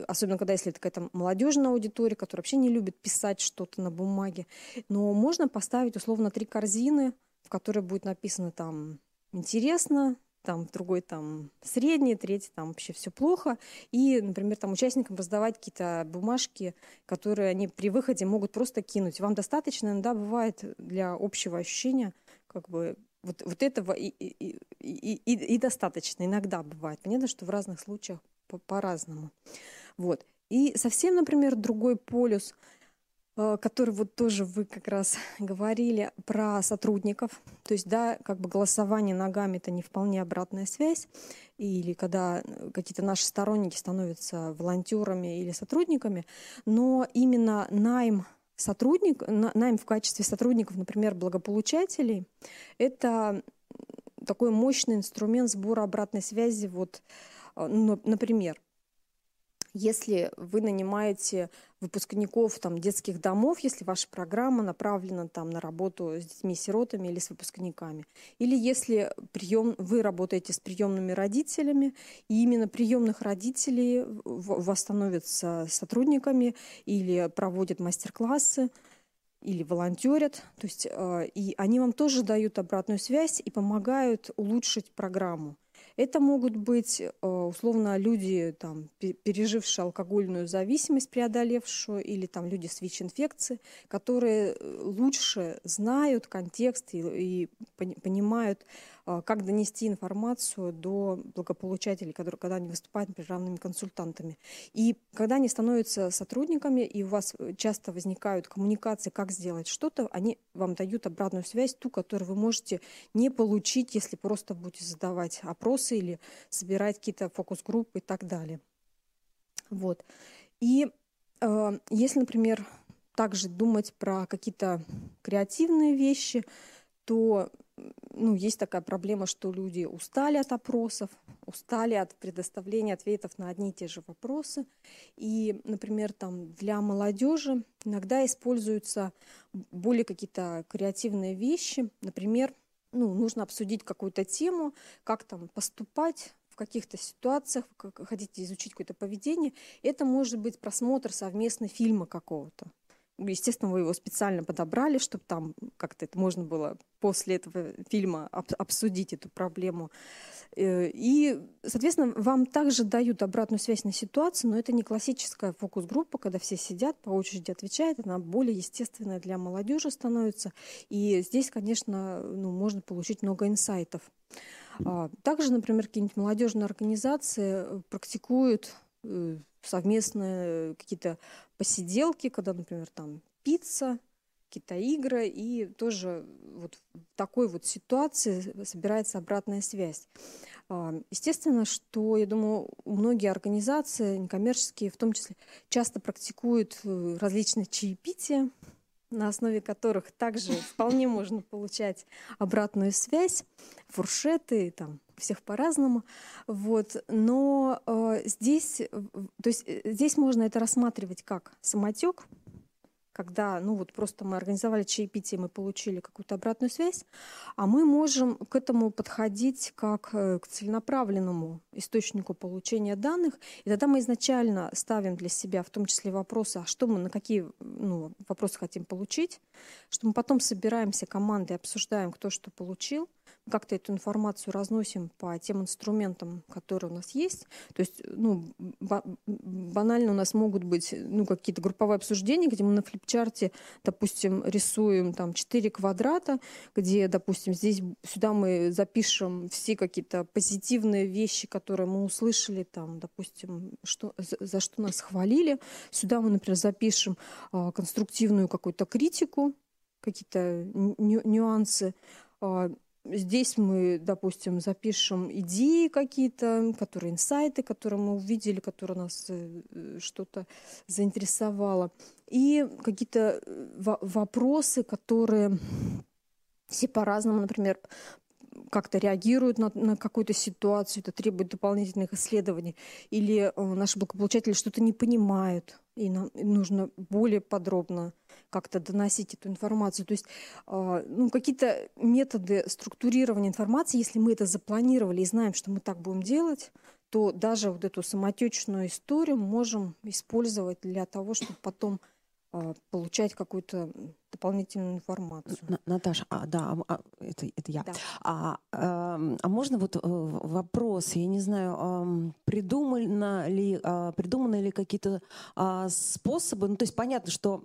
особенно когда если это какая-то молодежная аудитория, которая вообще не любит писать что-то на бумаге. Но можно поставить условно три корзины, в которые будет написано там интересно, там другой там средний, третий там вообще все плохо. И, например, там участникам раздавать какие-то бумажки, которые они при выходе могут просто кинуть. Вам достаточно, иногда бывает для общего ощущения, как бы вот, вот этого и, и, и, и, и достаточно. Иногда бывает. Понятно, что в разных случаях по- по-разному. Вот. И совсем, например, другой полюс – который вот тоже вы как раз [laughs] говорили про сотрудников. То есть, да, как бы голосование ногами это не вполне обратная связь. Или когда э, какие-то наши сторонники становятся волонтерами или сотрудниками, но именно найм сотрудник, найм в качестве сотрудников, например, благополучателей, это такой мощный инструмент сбора обратной связи. Вот, э, например, если вы нанимаете выпускников там, детских домов, если ваша программа направлена там, на работу с детьми-сиротами или с выпускниками. Или если прием, вы работаете с приемными родителями, и именно приемных родителей у вас становятся сотрудниками или проводят мастер-классы, или волонтерят, то есть э, и они вам тоже дают обратную связь и помогают улучшить программу. Это могут быть э, условно люди, там, пережившие алкогольную зависимость, преодолевшую, или там люди с ВИЧ-инфекцией, которые э, лучше знают контекст и, и понимают как донести информацию до благополучателей, которые, когда они выступают, например, равными консультантами. И когда они становятся сотрудниками, и у вас э, часто возникают коммуникации, как сделать что-то, они вам дают обратную связь, ту, которую вы можете не получить, если просто будете задавать опросы или собирать какие-то фокус-группы и так далее. Вот. И э, если, например, также думать про какие-то креативные вещи, то ну, есть такая проблема, что люди устали от опросов, устали от предоставления ответов на одни и те же вопросы. И, например, там для молодежи иногда используются более какие-то креативные вещи. Например, ну, нужно обсудить какую-то тему, как там поступать в каких-то ситуациях, как хотите изучить какое-то поведение. Это может быть просмотр совместно фильма какого-то. Естественно, вы его специально подобрали, чтобы там как-то это можно было после этого фильма обсудить эту проблему. Э, и, соответственно, вам также дают обратную связь на ситуацию, но это не классическая фокус-группа, когда все сидят, по очереди отвечают, она более естественная для молодежи становится. И здесь, конечно, ну, можно получить много инсайтов. А, также, например, какие-нибудь молодежные организации э, практикуют э, совместные какие-то посиделки, когда, например, там пицца, какие-то игры, и тоже вот в такой вот ситуации собирается обратная связь. А, естественно, что, я думаю, многие организации некоммерческие, в том числе, часто практикуют э, различные чаепития, на основе которых также [laughs] вполне можно получать обратную связь, фуршеты, там, всех по-разному. Вот. Но э, здесь, то есть, э, здесь можно это рассматривать как самотек, когда, ну вот просто мы организовали чаепитие, мы получили какую-то обратную связь, а мы можем к этому подходить как э, к целенаправленному источнику получения данных, и тогда мы изначально ставим для себя в том числе вопросы, а что мы, на какие ну, вопросы хотим получить, что мы потом собираемся командой, обсуждаем, кто что получил, как-то эту информацию разносим по тем инструментам, которые у нас есть. То есть, ну, банально у нас могут быть ну, какие-то групповые обсуждения, где мы на флипчарте, допустим, рисуем там четыре квадрата, где, допустим, здесь сюда мы запишем все какие-то позитивные вещи, которые мы услышали, там, допустим, что, за, за что нас хвалили. Сюда мы, например, запишем а, конструктивную какую-то критику, какие-то нюансы. А, Здесь мы, допустим, запишем идеи какие-то, которые инсайты, которые мы увидели, которые нас э, что-то заинтересовало. И какие-то э, вопросы, которые все по-разному, например, как-то реагируют на, на какую-то ситуацию, это требует дополнительных исследований, или э, наши благополучатели что-то не понимают, и нам нужно более подробно как-то доносить эту информацию. То есть э, ну, какие-то методы структурирования информации, если мы это запланировали и знаем, что мы так будем делать, то даже вот эту самотечную историю можем использовать для того, чтобы потом получать какую-то дополнительную информацию. Наташа, а, да, а, это, это я. Да. А, а, а можно вот э, вопрос, я не знаю, придумано ли, придуманы ли какие-то способы, ну то есть понятно, что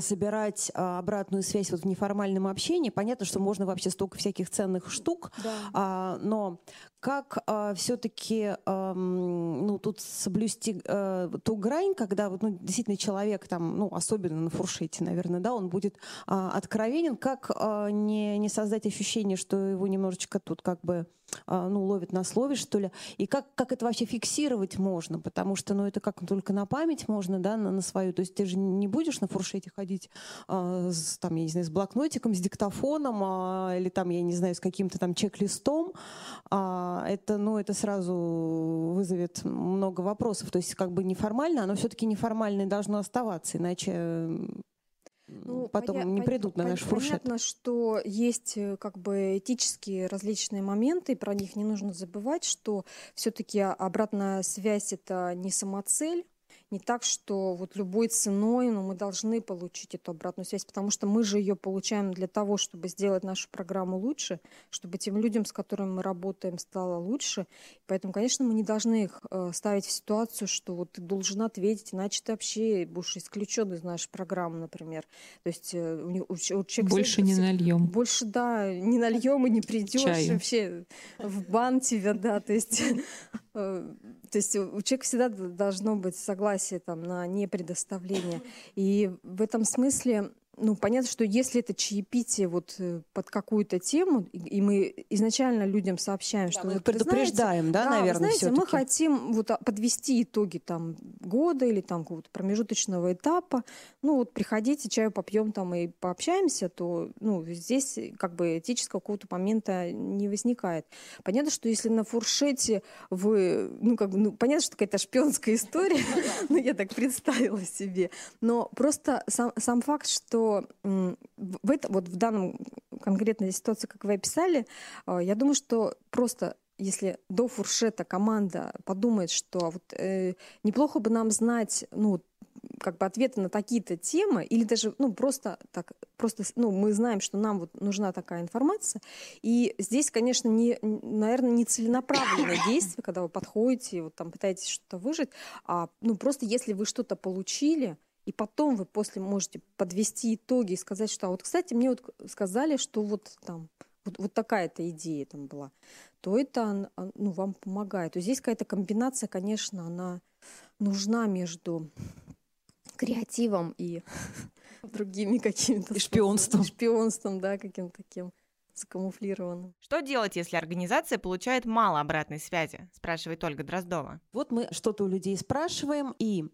собирать обратную связь вот в неформальном общении. Понятно, что можно вообще столько всяких ценных штук, да. но как э, все-таки э, ну, тут соблюсти э, ту грань, когда вот, ну, действительно человек, там, ну, особенно на фуршете, наверное, да, он будет э, откровенен, как э, не, не создать ощущение, что его немножечко тут как бы э, ну, ловит на слове, что ли, и как, как это вообще фиксировать можно, потому что, ну, это как только на память можно, да, на, на свою, то есть ты же не будешь на фуршете ходить э, с, там, я не знаю, с блокнотиком, с диктофоном, э, или там, я не знаю, с каким-то там чек-листом, э, это, ну, это сразу вызовет много вопросов. То есть как бы неформально, оно все-таки неформальное должно оставаться, иначе ну, потом поня- не придут на наш фуршет. Понятно, что есть э, как бы этические различные моменты, и про них не нужно забывать, что все-таки обратная связь это не самоцель, не так, что вот любой ценой, но мы должны получить эту обратную связь, потому что мы же ее получаем для того, чтобы сделать нашу программу лучше, чтобы тем людям, с которыми мы работаем, стало лучше. Поэтому, конечно, мы не должны их э, ставить в ситуацию, что вот ты должен ответить, иначе ты вообще будешь исключен из нашей программы, например. То есть э, у, человека... Больше не нальем. Больше, да, не нальем и не придешь. Чаю. Вообще в бан тебя, да, то есть то есть у человека всегда должно быть согласие там, на непредоставление. И в этом смысле ну, понятно, что если это чаепитие вот э, под какую-то тему, и мы изначально людям сообщаем, да, что мы вот, предупреждаем, знаете, да, да, наверное, знаете, мы хотим вот подвести итоги там года или там какого-то промежуточного этапа. Ну, вот приходите, чаю попьем там и пообщаемся, то, ну, здесь как бы этического какого-то момента не возникает. Понятно, что если на фуршете вы, ну, как бы, ну, понятно, что какая-то шпионская история, ну, [laughs] я так представила себе, но просто сам, сам факт, что в это, вот в данном конкретной ситуации, как вы описали, а, я думаю, что просто если до фуршета команда подумает, что вот, э, неплохо бы нам знать, ну, как бы ответы на такие-то темы, или даже, ну, просто так, просто, ну, мы знаем, что нам вот нужна такая информация, и здесь, конечно, не, наверное, не целенаправленное [coughs] действие, когда вы подходите и вот там пытаетесь что-то выжить, а, ну, просто если вы что-то получили, и потом вы после можете подвести итоги и сказать, что а вот, кстати, мне вот сказали, что вот там вот, вот такая-то идея там была, то это ну, вам помогает. То здесь какая-то комбинация, конечно, она нужна между креативом и [laughs] другими какими-то... [laughs] И шпионством. Шпионством, да, каким-то таким закамуфлировано. Что делать, если организация получает мало обратной связи? Спрашивает Ольга Дроздова. Вот мы что-то у людей спрашиваем и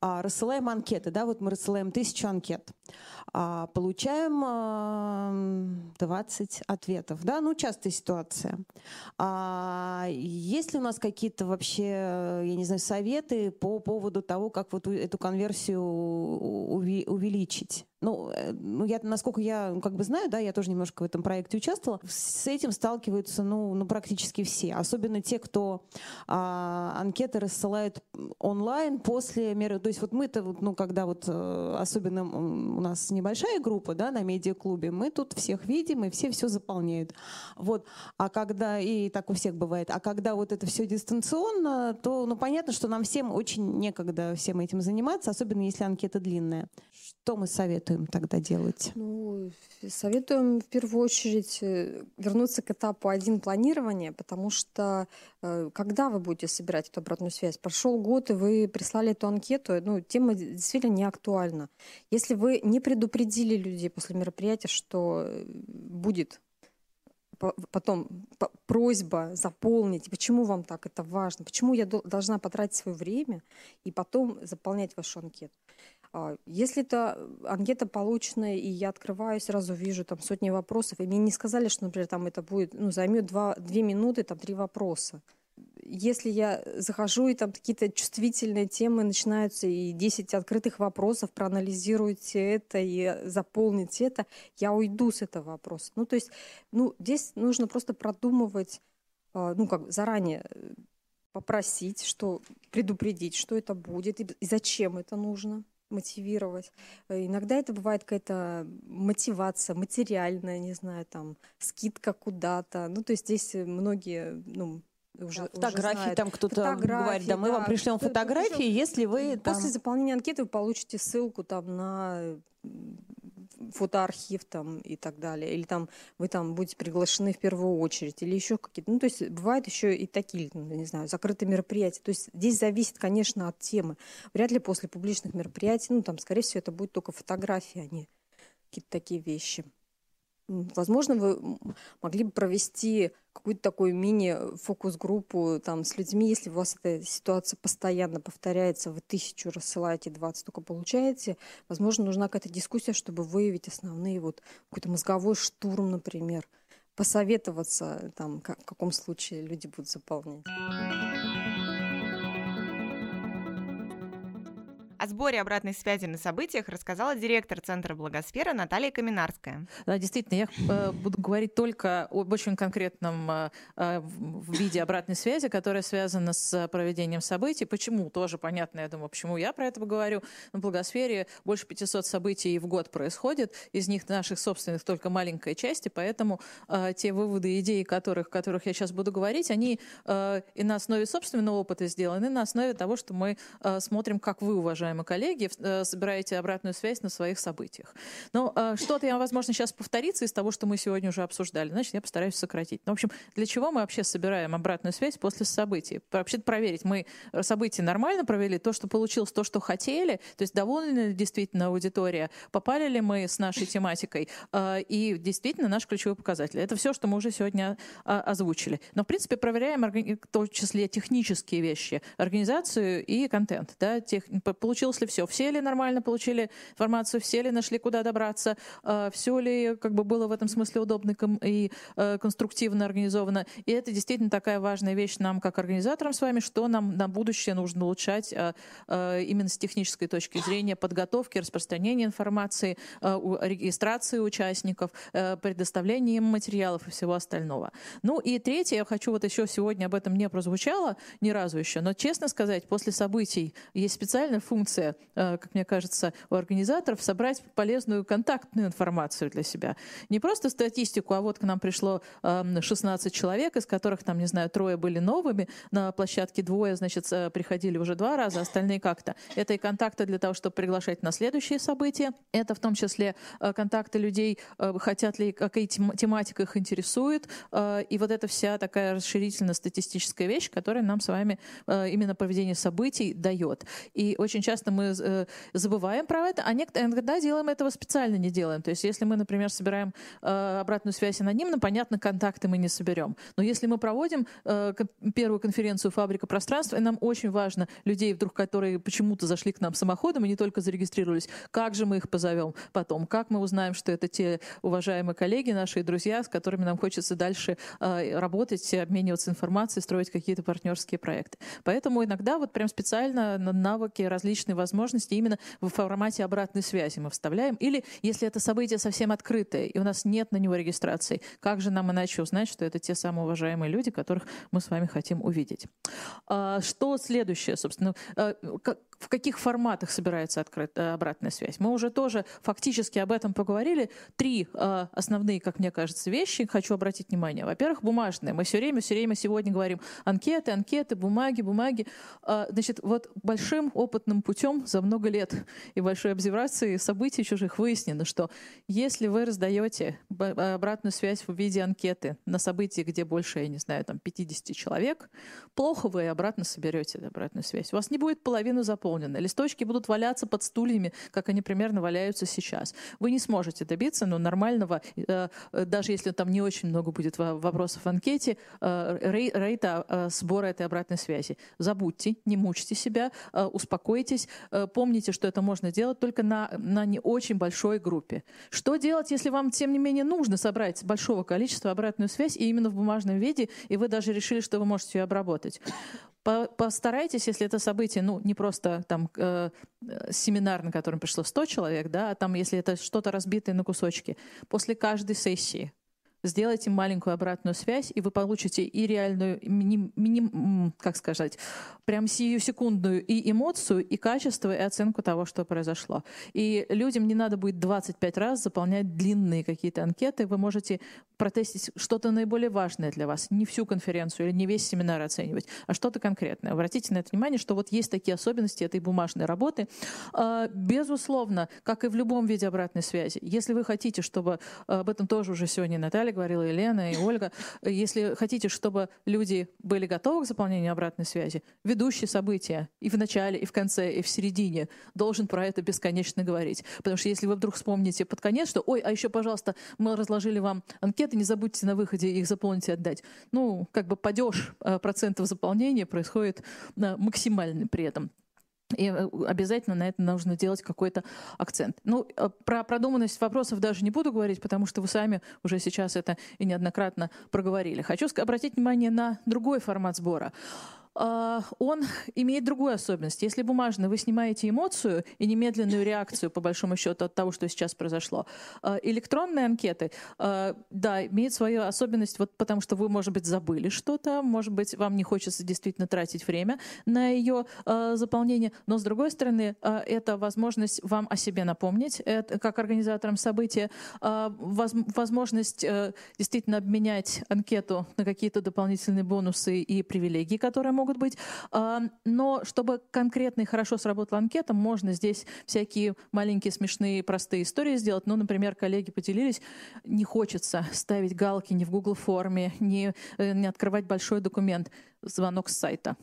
а, рассылаем анкеты. Да, вот мы рассылаем тысячу анкет. А, получаем а, 20 ответов. Да, ну, частая ситуация. А, есть ли у нас какие-то вообще, я не знаю, советы по поводу того, как вот эту конверсию увеличить? Ну, э, ну я, насколько я ну, как бы знаю, да, я тоже немножко в этом проекте участвовала, с этим сталкиваются, ну, ну практически все. Особенно те, кто а, анкеты рассылают онлайн после меры. То есть вот мы-то, ну, когда вот, э, особенно у нас небольшая группа, да, на медиаклубе, мы тут всех видим, и все все заполняют. Вот. А когда, и так у всех бывает, а когда вот это все дистанционно, то, ну, понятно, что нам всем очень некогда всем этим заниматься, особенно если анкета длинная. Что мы советуем тогда делать? Ну, советуем в первую очередь э, вернуться к этапу один планирования, потому что э, когда вы будете собирать эту обратную связь? Прошел год, и вы прислали эту анкету, ну, тема действительно не актуальна. Если вы не предупредили людей после мероприятия, что э, будет потом просьба заполнить, почему вам так это важно, почему я должна потратить свое время и потом заполнять вашу анкету. А, если это анкета полученная, и я открываю, сразу вижу там сотни вопросов, и мне не сказали, что, например, там это будет, ну, займет два, две минуты, там три вопроса. Если я захожу, и там какие-то чувствительные темы начинаются, и 10 открытых вопросов, проанализируйте это и заполните это, я уйду с этого вопроса. Ну, то есть, ну, здесь нужно просто продумывать, а, ну, как заранее э, попросить, что предупредить, что это будет и зачем это нужно мотивировать. Э, иногда это бывает какая-то мотивация материальная, не знаю, там, скидка куда-то. Ну, то есть здесь многие, ну, уже, фотографии уже там кто-то говорит, да, мы да, вам пришлем фотографии, если вы там... после заполнения анкеты вы получите ссылку там на фотоархив там и так далее, или там вы там будете приглашены в первую очередь, или еще какие-то, ну то есть бывают еще и такие, ну, не знаю, закрытые мероприятия. То есть здесь зависит, конечно, от темы. Вряд ли после публичных мероприятий, ну там, скорее всего, это будет только фотографии, а не какие-то такие вещи. Возможно, вы могли бы провести какую-то такую мини-фокус-группу там с людьми, если у вас эта ситуация постоянно повторяется, вы тысячу рассылаете, 20 только получаете, возможно, нужна какая-то дискуссия, чтобы выявить основные, вот какой-то мозговой штурм, например, посоветоваться, там, как, в каком случае люди будут заполнять. О сборе обратной связи на событиях рассказала директор Центра Благосфера Наталья Каминарская. Да, действительно, я э, буду говорить только об очень конкретном э, э виде обратной связи, которая связана с проведением событий. Почему? Тоже понятно, я думаю, почему я про это говорю. На Благосфере больше 500 событий в год происходит, из них наших собственных только маленькая часть, и поэтому те выводы, идеи, которых, которых я сейчас буду говорить, они и на основе собственного опыта сделаны, и на основе того, что мы смотрим, как вы, уважаемые уважаемые коллеги, э, собираете обратную связь на своих событиях. Но э, что-то я, возможно, сейчас повторится из того, что мы сегодня уже обсуждали. Значит, я постараюсь сократить. Ну, в общем, для чего мы вообще собираем обратную связь после событий? Вообще проверить, мы события нормально провели, то, что получилось, то, что хотели, то есть довольна ли действительно аудитория, попали ли мы с нашей тематикой, э, и действительно наш ключевой показатель. Это все, что мы уже сегодня озвучили. Но, в принципе, проверяем в том числе технические вещи, организацию и контент. Да, тех, получилось ли все, все ли нормально получили информацию, все ли нашли, куда добраться, э, все ли как бы было в этом смысле удобно и э, конструктивно организовано. И это действительно такая важная вещь нам, как организаторам с вами, что нам на будущее нужно улучшать э, именно с технической точки зрения подготовки, распространения информации, регистрации участников, предоставления им материалов и всего остального. Ну и третье, я хочу вот еще сегодня об этом не прозвучало ни разу еще, но честно сказать, после событий есть специальная функция функция, э, как мне кажется, у организаторов собрать полезную контактную информацию для себя. Не просто статистику, а вот к нам пришло 16 эм, человек, из которых, там, не знаю, трое были новыми, на площадке двое, значит, э, приходили уже два раза, остальные как-то. Это и контакты для того, чтобы приглашать на следующие события. Это в том числе э, контакты людей, хотят ли, какая тематика их интересует. И вот эта вся такая расширительно-статистическая вещь, которая нам с вами именно проведение событий дает. И очень часто часто мы э, забываем про это, а иногда делаем этого специально не делаем. То есть если мы, например, собираем э, обратную связь анонимно, понятно, контакты мы не соберем. Но если мы проводим э, первую конференцию «Фабрика пространства», и нам очень важно людей, вдруг которые почему-то зашли к нам самоходом и не только зарегистрировались, как же мы их позовем потом, как мы узнаем, что это те уважаемые коллеги, наши друзья, с которыми нам хочется дальше работать, обмениваться информацией, строить какие-то партнерские проекты. Поэтому иногда вот прям специально навыки различные различные возможности именно в формате обратной связи мы вставляем. Или если это событие совсем открытое, и у нас нет на него регистрации, как же нам иначе узнать, что это те самые уважаемые люди, которых мы с вами хотим увидеть? А, что следующее, собственно? В каких форматах собирается открытая обратная связь? Мы уже тоже фактически об этом поговорили. Три а, основные, как мне кажется, вещи хочу обратить внимание. Во-первых, бумажные. Мы все время, все время сегодня говорим анкеты, анкеты, бумаги, бумаги. Значит, вот большим опытным путем за много лет и большой обсервации событий чужих выяснено, что если вы раздаете обратную связь в виде анкеты на событии, где больше, я не знаю, там 50 человек, плохо вы обратно соберете обратную связь. У вас не будет половину заполнена заполнены. Листочки будут валяться под стульями, как они примерно валяются сейчас. Вы не сможете добиться ну, нормального, э, э, даже если там не очень много будет вопросов в анкете, э, рейта сбора этой обратной связи. Забудьте, не мучьте себя, успокойтесь, помните, что это можно делать только на, на не очень большой группе. Что делать, если вам, тем не менее, нужно собрать большого количества обратную связь и именно в бумажном виде, и вы даже решили, что вы можете ее обработать? Постарайтесь, если это событие, ну, не просто там э, семинар, на котором пришло 100 человек, да, а там, если это что-то разбитое на кусочки, после каждой сессии сделайте маленькую обратную связь, и вы получите и реальную, миним, миним, как сказать, прям сию секундную и эмоцию, и качество, и оценку того, что произошло. И людям не надо будет 25 раз заполнять длинные какие-то анкеты. Вы можете протестить что-то наиболее важное для вас. Не всю конференцию или не весь семинар оценивать, а что-то конкретное. Обратите на это внимание, что вот есть такие особенности этой бумажной работы. А, безусловно, как и в любом виде обратной связи, если вы хотите, чтобы а, об этом тоже уже сегодня Наталья говорила, Елена и Ольга, если хотите, чтобы люди были готовы к заполнению обратной связи, ведущий события и в начале, и в конце, и в середине должен про это бесконечно говорить. Потому что если вы вдруг вспомните под конец, что «Ой, а еще, пожалуйста, мы разложили вам анкеты, не забудьте на выходе их заполнить и отдать». Ну, как бы падеж э, процентов заполнения происходит э, максимальный при этом. И э, обязательно на это нужно делать какой-то акцент. Ну, про продуманность вопросов даже не буду говорить, потому что вы сами уже сейчас это и неоднократно проговорили. Хочу обратить внимание на другой формат сбора. А, он [laughs] имеет другую особенность. Если бумажный, вы снимаете эмоцию и немедленную реакцию, по большому счету, от того, что сейчас произошло. А, электронные анкеты, а, да, имеют свою особенность, вот потому что вы, может быть, забыли что-то, может быть, вам не хочется действительно тратить время на ее заполнение, но, с другой стороны, это возможность вам о себе напомнить, это, как организаторам события, возможность э, действительно обменять анкету на какие-то дополнительные бонусы и привилегии, которые могут быть. А, но чтобы конкретно и хорошо сработала анкета, можно здесь всякие маленькие смешные простые истории сделать. Ну, например, коллеги поделились, не хочется ставить галки ни в Google форме, ни, э, не открывать большой документ, звонок с сайта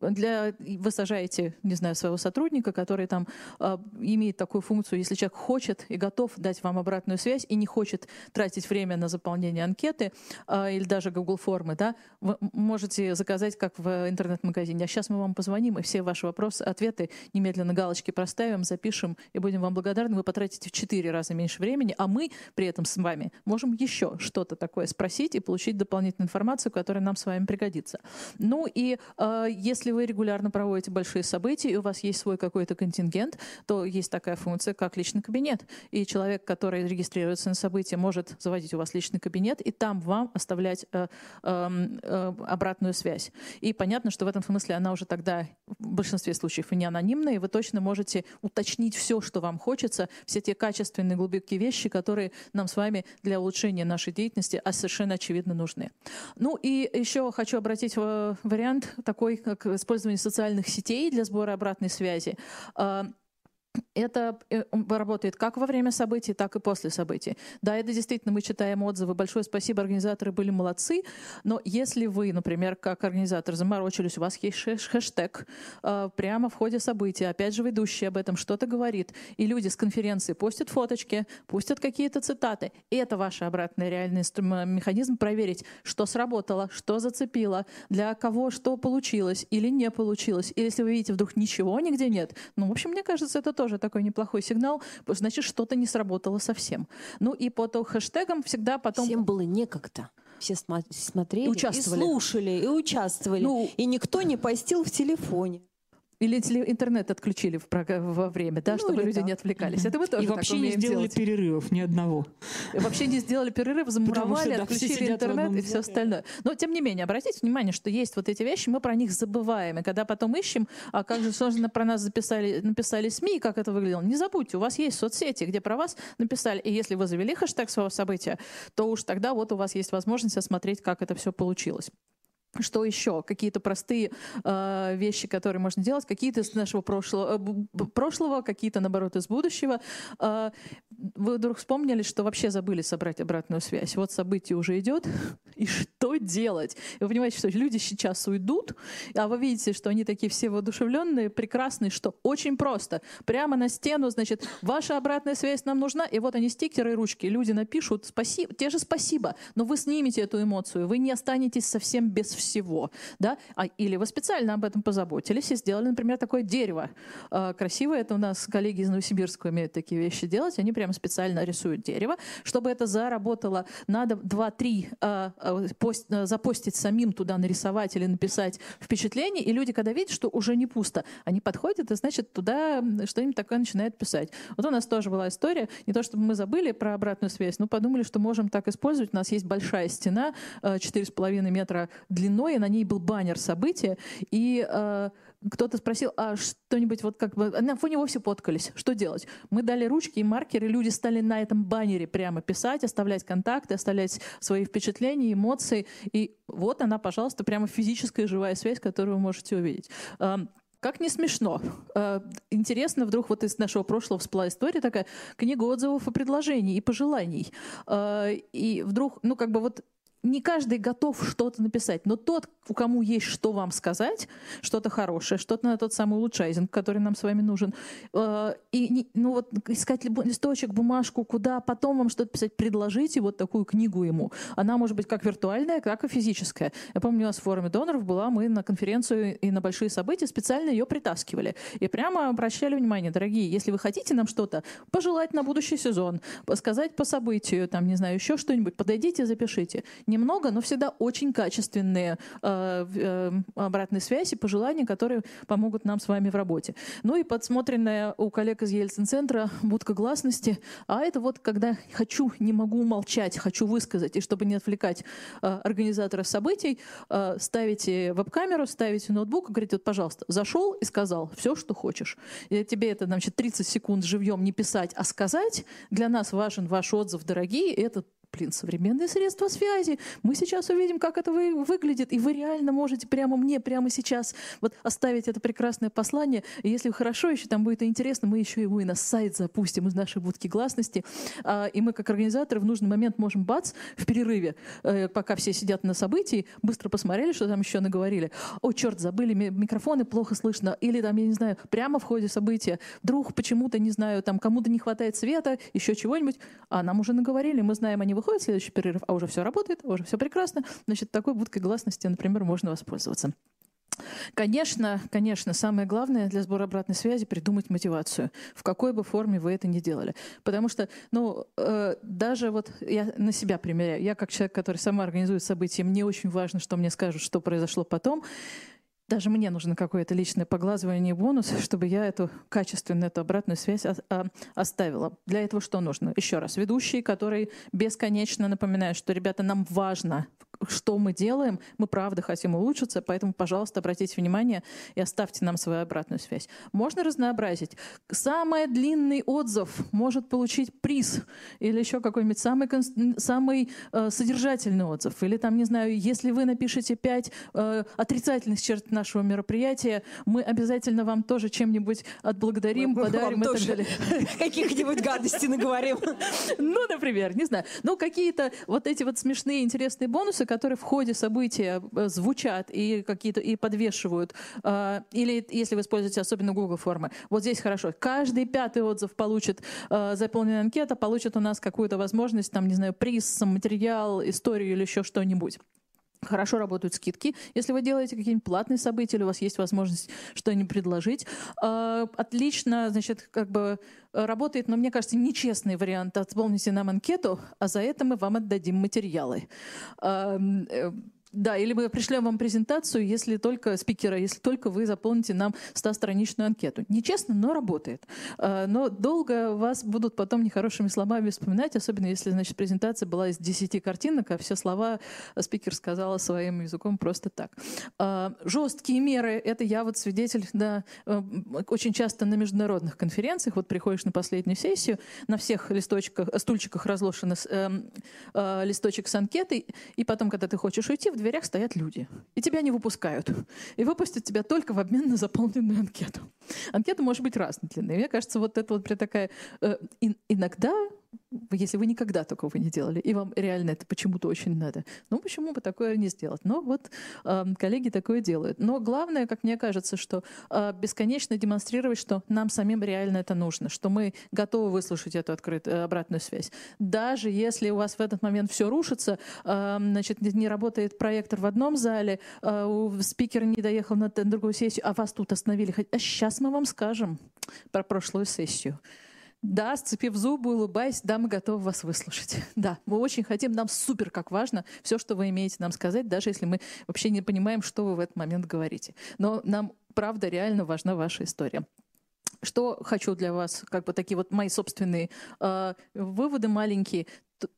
для, вы сажаете, не знаю, своего сотрудника, который там э, имеет такую функцию, если человек хочет и готов дать вам обратную связь и не хочет тратить время на заполнение анкеты э, или даже Google формы, да, вы можете заказать как в интернет-магазине. А сейчас мы вам позвоним и все ваши вопросы, ответы немедленно галочки проставим, запишем и будем вам благодарны. Вы потратите в четыре раза меньше времени, а мы при этом с вами можем еще что-то такое спросить и получить дополнительную информацию, которая нам с вами пригодится. Ну и э, если если вы регулярно проводите большие события, и у вас есть свой какой-то контингент, то есть такая функция, как личный кабинет. И человек, который регистрируется на событие, может заводить у вас личный кабинет и там вам оставлять э, э, э, обратную связь. И понятно, что в этом смысле она уже тогда в большинстве случаев и не анонимная, и вы точно можете уточнить все, что вам хочется, все те качественные глубокие вещи, которые нам с вами для улучшения нашей деятельности а совершенно очевидно нужны. Ну и еще хочу обратить вариант такой, как использование социальных сетей для сбора обратной связи. Это э, работает как во время событий, так и после событий. Да, это действительно мы читаем отзывы. Большое спасибо, организаторы были молодцы. Но если вы, например, как организатор заморочились, у вас есть хэштег э, прямо в ходе события, опять же, ведущий об этом что-то говорит, и люди с конференции постят фоточки, пустят какие-то цитаты, и это ваш обратный реальный механизм проверить, что сработало, что зацепило, для кого что получилось или не получилось. И если вы видите, вдруг ничего нигде нет, ну, в общем, мне кажется, это тоже такой неплохой сигнал, значит, что-то не сработало совсем. Ну и по хэштегам всегда потом... Всем было некогда все смотрели, и, участвовали. и слушали, и участвовали. Ну, и никто не постил в телефоне. Или интернет отключили в, во время, да, ну, чтобы люди так. не отвлекались. Это мы тоже И вообще не сделали делать. перерывов ни одного. И вообще не сделали перерыв, замуровали, что, отключили да, интернет и все остальное. Но тем не менее, обратите внимание, что есть вот эти вещи, мы про них забываем. И когда потом ищем, а как же сложно про нас записали, написали СМИ, как это выглядело, не забудьте, у вас есть соцсети, где про вас написали. И если вы завели хэштег своего события, то уж тогда вот у вас есть возможность осмотреть, как это все получилось. Что еще? Какие-то простые э, вещи, которые можно делать, какие-то из нашего прошлого, э, прошлого какие-то, наоборот, из будущего. Э, вы вдруг вспомнили, что вообще забыли собрать обратную связь. Вот событие уже идет, [laughs] и что делать? И вы понимаете, что люди сейчас уйдут, а вы видите, что они такие все воодушевленные, прекрасные, что очень просто. Прямо на стену, значит, ваша обратная связь нам нужна, и вот они стикеры ручки. Люди напишут спасибо, те же спасибо, но вы снимете эту эмоцию, вы не останетесь совсем без всего, да? А, или вы специально об этом позаботились и сделали, например, такое дерево. Э, красивое, это у нас коллеги из Новосибирска умеют такие вещи делать, они прямо специально рисуют дерево, чтобы это заработало, надо 2-3 э, э, пост, э, запостить самим туда, нарисовать или написать впечатление, и люди, когда видят, что уже не пусто, они подходят и, значит, туда что-нибудь такое начинают писать. Вот у нас тоже была история, не то чтобы мы забыли про обратную связь, но подумали, что можем так использовать. У нас есть большая стена, 4,5 э, метра длиной, и на ней был баннер события, и э, кто-то спросил, а что-нибудь вот как бы... На фоне вовсе поткались. Что делать? Мы дали ручки и маркеры, люди стали на этом баннере прямо писать, оставлять контакты, оставлять свои впечатления, эмоции. И вот она, пожалуйста, прямо физическая живая связь, которую вы можете увидеть. Как не смешно. Интересно, вдруг вот из нашего прошлого всплыла история такая, книга отзывов и предложений, и пожеланий. И вдруг, ну как бы вот не каждый готов что-то написать, но тот, у кому есть что вам сказать, что-то хорошее, что-то на тот самый улучшайзинг, который нам с вами нужен, э, и ну вот искать листочек, бумажку, куда потом вам что-то писать, предложите вот такую книгу ему. Она может быть как виртуальная, так и физическая. Я помню, у нас в форуме доноров была, мы на конференцию и на большие события специально ее притаскивали. И прямо обращали внимание, дорогие, если вы хотите нам что-то пожелать на будущий сезон, сказать по событию, там, не знаю, еще что-нибудь, подойдите, запишите немного, но всегда очень качественные э, э, обратные связи, пожелания, которые помогут нам с вами в работе. Ну и подсмотренная у коллег из Ельцин-центра будка гласности. А это вот когда хочу, не могу молчать, хочу высказать. И чтобы не отвлекать э, организатора событий, э, ставите веб-камеру, ставите ноутбук и говорите, вот, пожалуйста, зашел и сказал все, что хочешь. И тебе это, значит, 30 секунд живьем не писать, а сказать. Для нас важен ваш отзыв, дорогие. Это блин, современные средства связи. Мы сейчас увидим, как это вы, выглядит, и вы реально можете прямо мне, прямо сейчас вот оставить это прекрасное послание. И если хорошо еще там будет интересно, мы еще его и на сайт запустим из нашей будки гласности. А, и мы, как организаторы, в нужный момент можем бац, в перерыве, э, пока все сидят на событии, быстро посмотрели, что там еще наговорили. О, черт, забыли микрофоны, плохо слышно. Или там, я не знаю, прямо в ходе события вдруг почему-то, не знаю, там кому-то не хватает света, еще чего-нибудь. А нам уже наговорили, мы знаем, они выходит следующий перерыв, а уже все работает, уже все прекрасно, значит, такой будкой гласности, например, можно воспользоваться. Конечно, конечно, самое главное для сбора обратной связи придумать мотивацию, в какой бы форме вы это ни делали. Потому что, ну, э, даже вот я на себя примеряю, я как человек, который сама организует события, мне очень важно, что мне скажут, что произошло потом даже мне нужно какое-то личное поглазывание и бонус, [laughs] чтобы я эту качественную, эту обратную связь оставила. Для этого что нужно? Еще раз, ведущий, который бесконечно напоминает, что, ребята, нам важно что мы делаем, мы правда хотим улучшиться, поэтому, пожалуйста, обратите внимание и оставьте нам свою обратную связь. Можно разнообразить. Самый длинный отзыв может получить приз или еще какой-нибудь самый, самый э, содержательный отзыв. Или там, не знаю, если вы напишете пять э, отрицательных черт нашего мероприятия, мы обязательно вам тоже чем-нибудь отблагодарим, мы, подарим и так далее. [laughs] Каких-нибудь гадостей наговорим. Ну, например, не знаю. Ну, какие-то вот эти вот смешные, интересные бонусы, которые в ходе события э, звучат и какие-то и подвешивают, э, или если вы используете особенно Google формы, вот здесь хорошо. Каждый пятый отзыв получит э, заполненная анкета, получит у нас какую-то возможность, там, не знаю, приз, материал, историю или еще что-нибудь. Хорошо работают скидки. Если вы делаете какие-нибудь платные события, или у вас есть возможность что-нибудь предложить. Э, отлично, значит, как бы работает, но мне кажется, нечестный вариант. Отполните нам анкету, а за это мы вам отдадим материалы. Эм, да, или мы пришлем вам презентацию, если только спикера, если только вы заполните нам 100-страничную анкету. Нечестно, но работает. А, но долго вас будут потом нехорошими словами вспоминать, особенно если, значит, презентация была из 10 картинок, а все слова спикер сказала своим языком просто так. А, жесткие меры, это я вот свидетель, да, э, очень часто на международных конференциях, вот приходишь на последнюю сессию, на всех листочках, стульчиках разложен э, э, листочек с анкетой, и потом, когда ты хочешь уйти, дверях стоят люди, и тебя не выпускают. И выпустят тебя только в обмен на заполненную анкету. Анкета может быть разной длины. Мне кажется, вот это вот такая... Э, иногда если вы никогда такого не делали, и вам реально это почему-то очень надо, ну почему бы такое не сделать? Но вот э, коллеги такое делают. Но главное, как мне кажется, что э, бесконечно демонстрировать, что нам самим реально это нужно, что мы готовы выслушать эту открытую э, обратную связь. Даже если у вас в этот момент все рушится, э, значит, не работает проектор в одном зале, э, спикер не доехал на другую сессию, а вас тут остановили. А сейчас мы вам скажем про прошлую сессию. Да, сцепив зубы, улыбаясь, да, мы готовы вас выслушать. [laughs] Да, мы очень хотим, нам супер как важно все, что вы имеете нам сказать, даже если мы вообще не понимаем, что вы в этот момент говорите. Но нам, правда, реально важна ваша история. Что хочу для вас, как бы такие вот мои собственные э, выводы маленькие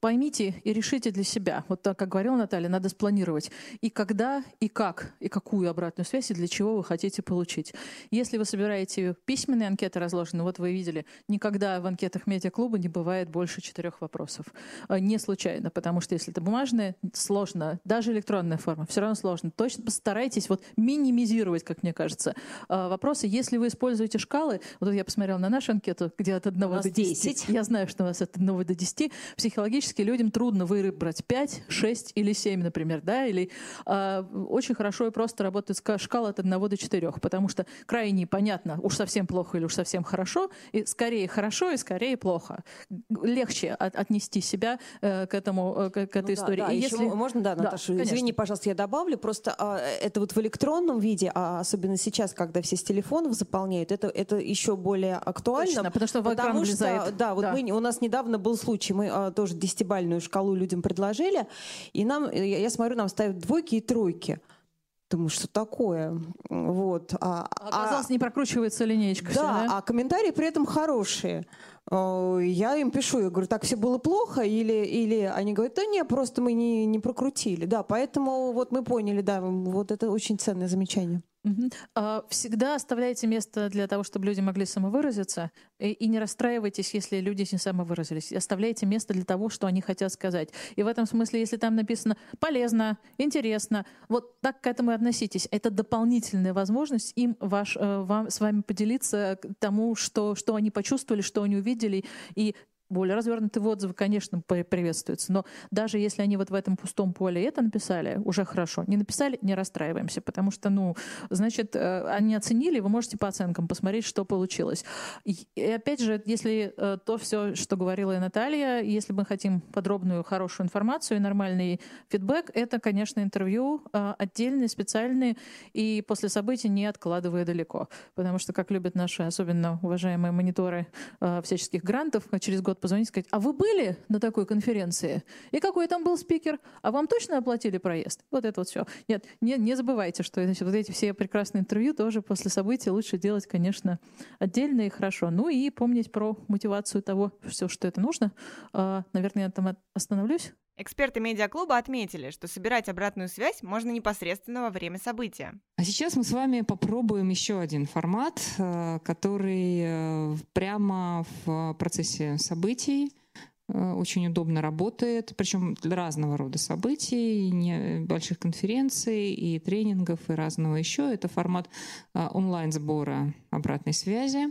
поймите и решите для себя. Вот так, как говорила Наталья, надо спланировать. И когда, и как, и какую обратную связь, и для чего вы хотите получить. Если вы собираете письменные анкеты разложены, вот вы видели, никогда в анкетах медиаклуба не бывает больше четырех вопросов. А, не случайно, потому что если это бумажная, сложно. Даже электронная форма, все равно сложно. Точно постарайтесь вот минимизировать, как мне кажется, а, вопросы. Если вы используете шкалы, вот я посмотрела на нашу анкету, где от 1 до 10. 10. Я знаю, что у вас от 1 до 10. Психологически психологически людям трудно выбрать 5, 6 или 7, например, да, или э, очень хорошо и просто работает шкала от 1 до 4, потому что крайне понятно, уж совсем плохо или уж совсем хорошо, и скорее хорошо и скорее плохо. Легче от, отнести себя э, к этому, э, к, к этой ну, истории. Да, да. И если... можно, да, Наташа, да, извини, пожалуйста, я добавлю, просто а, это вот в электронном виде, а особенно сейчас, когда все с телефонов заполняют, это, это еще более актуально. Точно, потому что потому влезает. Что, да, вот да. Мы, у нас недавно был случай, мы а, тоже десятибальную шкалу людям предложили, и нам, я, я смотрю, нам ставят двойки и тройки. Думаю, что такое? Вот. А, Оказалось, а, не прокручивается линеечка. Да, все, да, а комментарии при этом хорошие. Я им пишу, я говорю, так все было плохо, или, или они говорят, да нет, просто мы не, не прокрутили. Да, поэтому вот мы поняли, да, вот это очень ценное замечание. Угу. Всегда оставляйте место для того, чтобы люди могли самовыразиться, и, и не расстраивайтесь, если люди не самовыразились. Оставляйте место для того, что они хотят сказать. И в этом смысле, если там написано полезно, интересно, вот так к этому и относитесь. Это дополнительная возможность им ваш, э, вам, с вами поделиться тому, что, что они почувствовали, что они увидели, и более развернутые отзывы, конечно, приветствуются. Но даже если они вот в этом пустом поле это написали, уже хорошо. Не написали, не расстраиваемся, потому что, ну, значит, э, они оценили, вы можете по оценкам посмотреть, что получилось. И, опять же, если э, то все, что говорила и Наталья, если мы хотим подробную, хорошую информацию и нормальный фидбэк, это, конечно, интервью э, отдельные, специальные, и после событий не откладывая далеко. Потому что, как любят наши, особенно уважаемые мониторы всяческих грантов, через год позвонить и сказать, а вы были на такой конференции? И какой там был спикер? А вам точно оплатили проезд? Вот это вот все. Нет, не, не забывайте, что значит, вот эти все прекрасные интервью тоже после событий лучше делать, конечно, отдельно и хорошо. Ну и помнить про мотивацию того, все, что это нужно. А, наверное, я там остановлюсь. Эксперты медиаклуба отметили, что собирать обратную связь можно непосредственно во время события. А сейчас мы с вами попробуем еще один формат, э, который э, прямо в процессе событий э, очень удобно работает, причем для разного рода событий, больших конференций и тренингов и разного еще. Это формат онлайн-сбора обратной связи.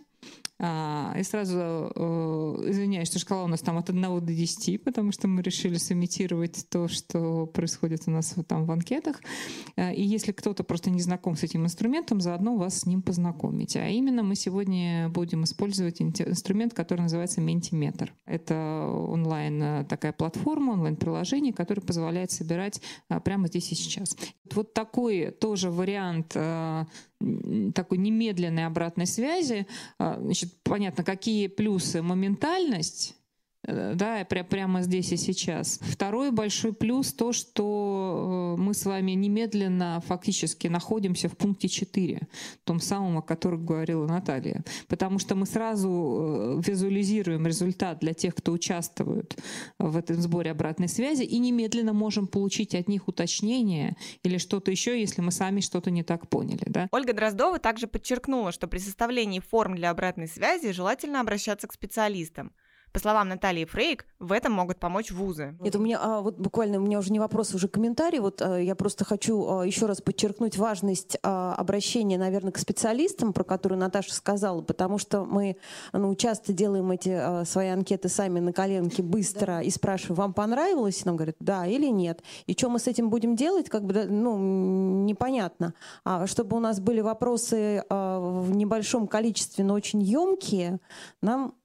А, и сразу э, извиняюсь, что шкала у нас там от 1 до 10, потому что мы решили сымитировать то, что происходит у нас вот там в анкетах. А, и если кто-то просто не знаком с этим инструментом, заодно вас с ним познакомить. А именно мы сегодня будем использовать инструмент, который называется Mentimeter. Это онлайн э, такая платформа, онлайн-приложение, которое позволяет собирать прямо здесь и сейчас. Вот такой тоже вариант э, такой немедленной обратной связи. Значит, понятно, какие плюсы моментальность, да, пря прямо здесь и сейчас. Второй большой плюс то, что э, мы с вами немедленно фактически находимся в пункте 4, том самом, о котором говорила Наталья. Потому что мы сразу э, визуализируем результат для тех, кто участвует в этом сборе обратной связи, и немедленно можем получить от них уточнения или что-то еще, если мы сами что-то не так поняли. Да? Ольга Дроздова также подчеркнула, что при составлении форм для обратной связи желательно обращаться к специалистам – По словам Натальи Фрейк, в этом могут помочь вузы. Нет, у меня а, вот буквально, у меня уже не вопрос, уже комментарий. Вот а, я просто хочу а, еще раз подчеркнуть важность а, обращения, наверное, к специалистам, про которую Наташа сказала, потому что мы ну, часто делаем эти а, свои анкеты сами на коленке быстро да. и спрашиваем, вам понравилось? И нам говорят, да или нет. И что мы с этим будем делать, как бы, ну, непонятно. А чтобы у нас были вопросы а, в небольшом количестве, но очень емкие, нам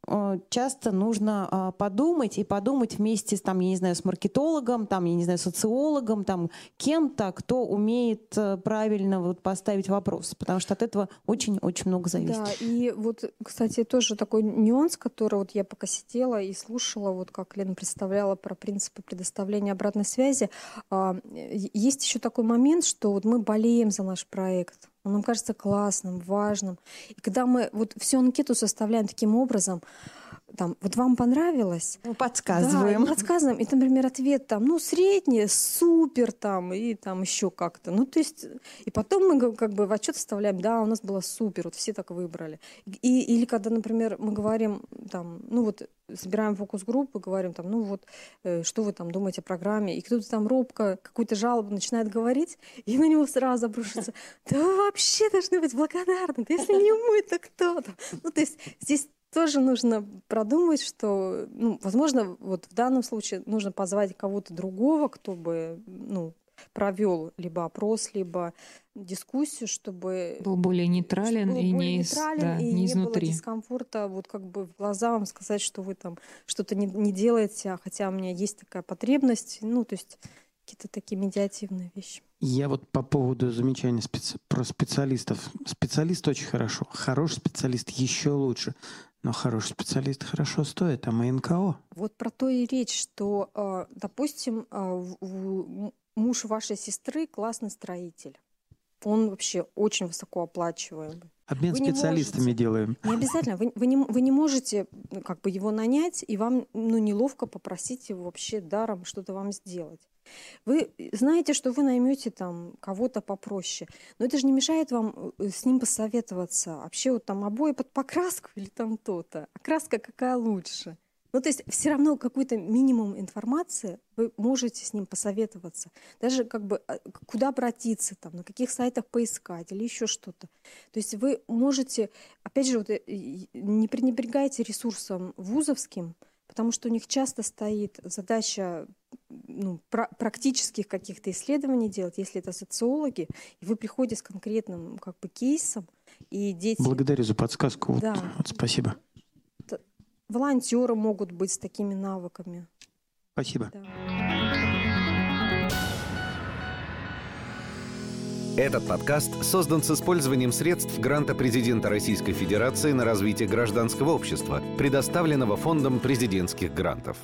часто нужно а, подумать и подумать вместе с, там, я не знаю, с маркетологом, там, я не знаю, социологом, там, кем-то, кто умеет э, правильно вот поставить вопрос, потому что от этого очень-очень много зависит. Да, и вот, кстати, тоже такой нюанс, который вот я пока сидела и слушала, вот как Лена представляла про принципы предоставления обратной связи, а, есть еще такой момент, что вот мы болеем за наш проект, он нам кажется классным, важным. И когда мы вот всю анкету составляем таким образом, там, вот вам понравилось? Мы подсказываем. Да, подсказываем. И, например, ответ там, ну, средний, супер, там, и там еще как-то. Ну, то есть, и потом мы как бы в отчет вставляем, да, у нас было супер, вот все так выбрали. И, или когда, например, мы говорим, там, ну, вот, собираем фокус-группу, говорим там, ну вот, э, что вы там думаете о программе, и кто-то там робко какую-то жалобу начинает говорить, и на него сразу обрушится, да вы вообще должны быть благодарны, да если не мы, то кто то Ну, то есть здесь тоже нужно продумать, что, ну, возможно, вот в данном случае нужно позвать кого-то другого, кто бы, ну, провел либо опрос, либо дискуссию, чтобы был более нейтрален был и более не, нейтрален, да, и не не изнутри. было дискомфорта, вот как бы в глаза вам сказать, что вы там что-то не, не делаете, а хотя у меня есть такая потребность, ну то есть какие-то такие медиативные вещи. Я вот по поводу замечания специ... про специалистов. Специалист очень хорошо. Хороший специалист еще лучше. Но хороший специалист хорошо стоит, а мы НКО. Вот про то и речь, что, а, допустим, а, муж вашей сестры классный строитель. Он вообще очень высокооплачиваемый. Обмен вы специалистами можете, делаем. Не обязательно. Вы, вы, не, вы не можете ну, как бы его нанять, и вам ну, неловко попросить его вообще даром что-то вам сделать. Вы знаете, что вы наймете там кого-то попроще, но это же не мешает вам э, с ним посоветоваться. Вообще вот там обои под покраску или там то-то. А краска какая лучше? Ну, то есть все равно какой-то минимум информации вы можете с ним посоветоваться. Даже как бы а, куда обратиться, там, на каких сайтах поискать или еще что-то. То есть вы можете, опять же, вот, э, не пренебрегайте ресурсом вузовским, потому что у них часто стоит задача ну, про практических каких-то исследований делать, если это социологи, и вы приходите с конкретным как бы кейсом, и дети... Благодарю за подсказку. Да. Вот, вот спасибо. Волонтеры могут быть с такими навыками. Спасибо. Да. Этот подкаст создан с использованием средств гранта президента Российской Федерации на развитие гражданского общества, предоставленного Фондом президентских грантов.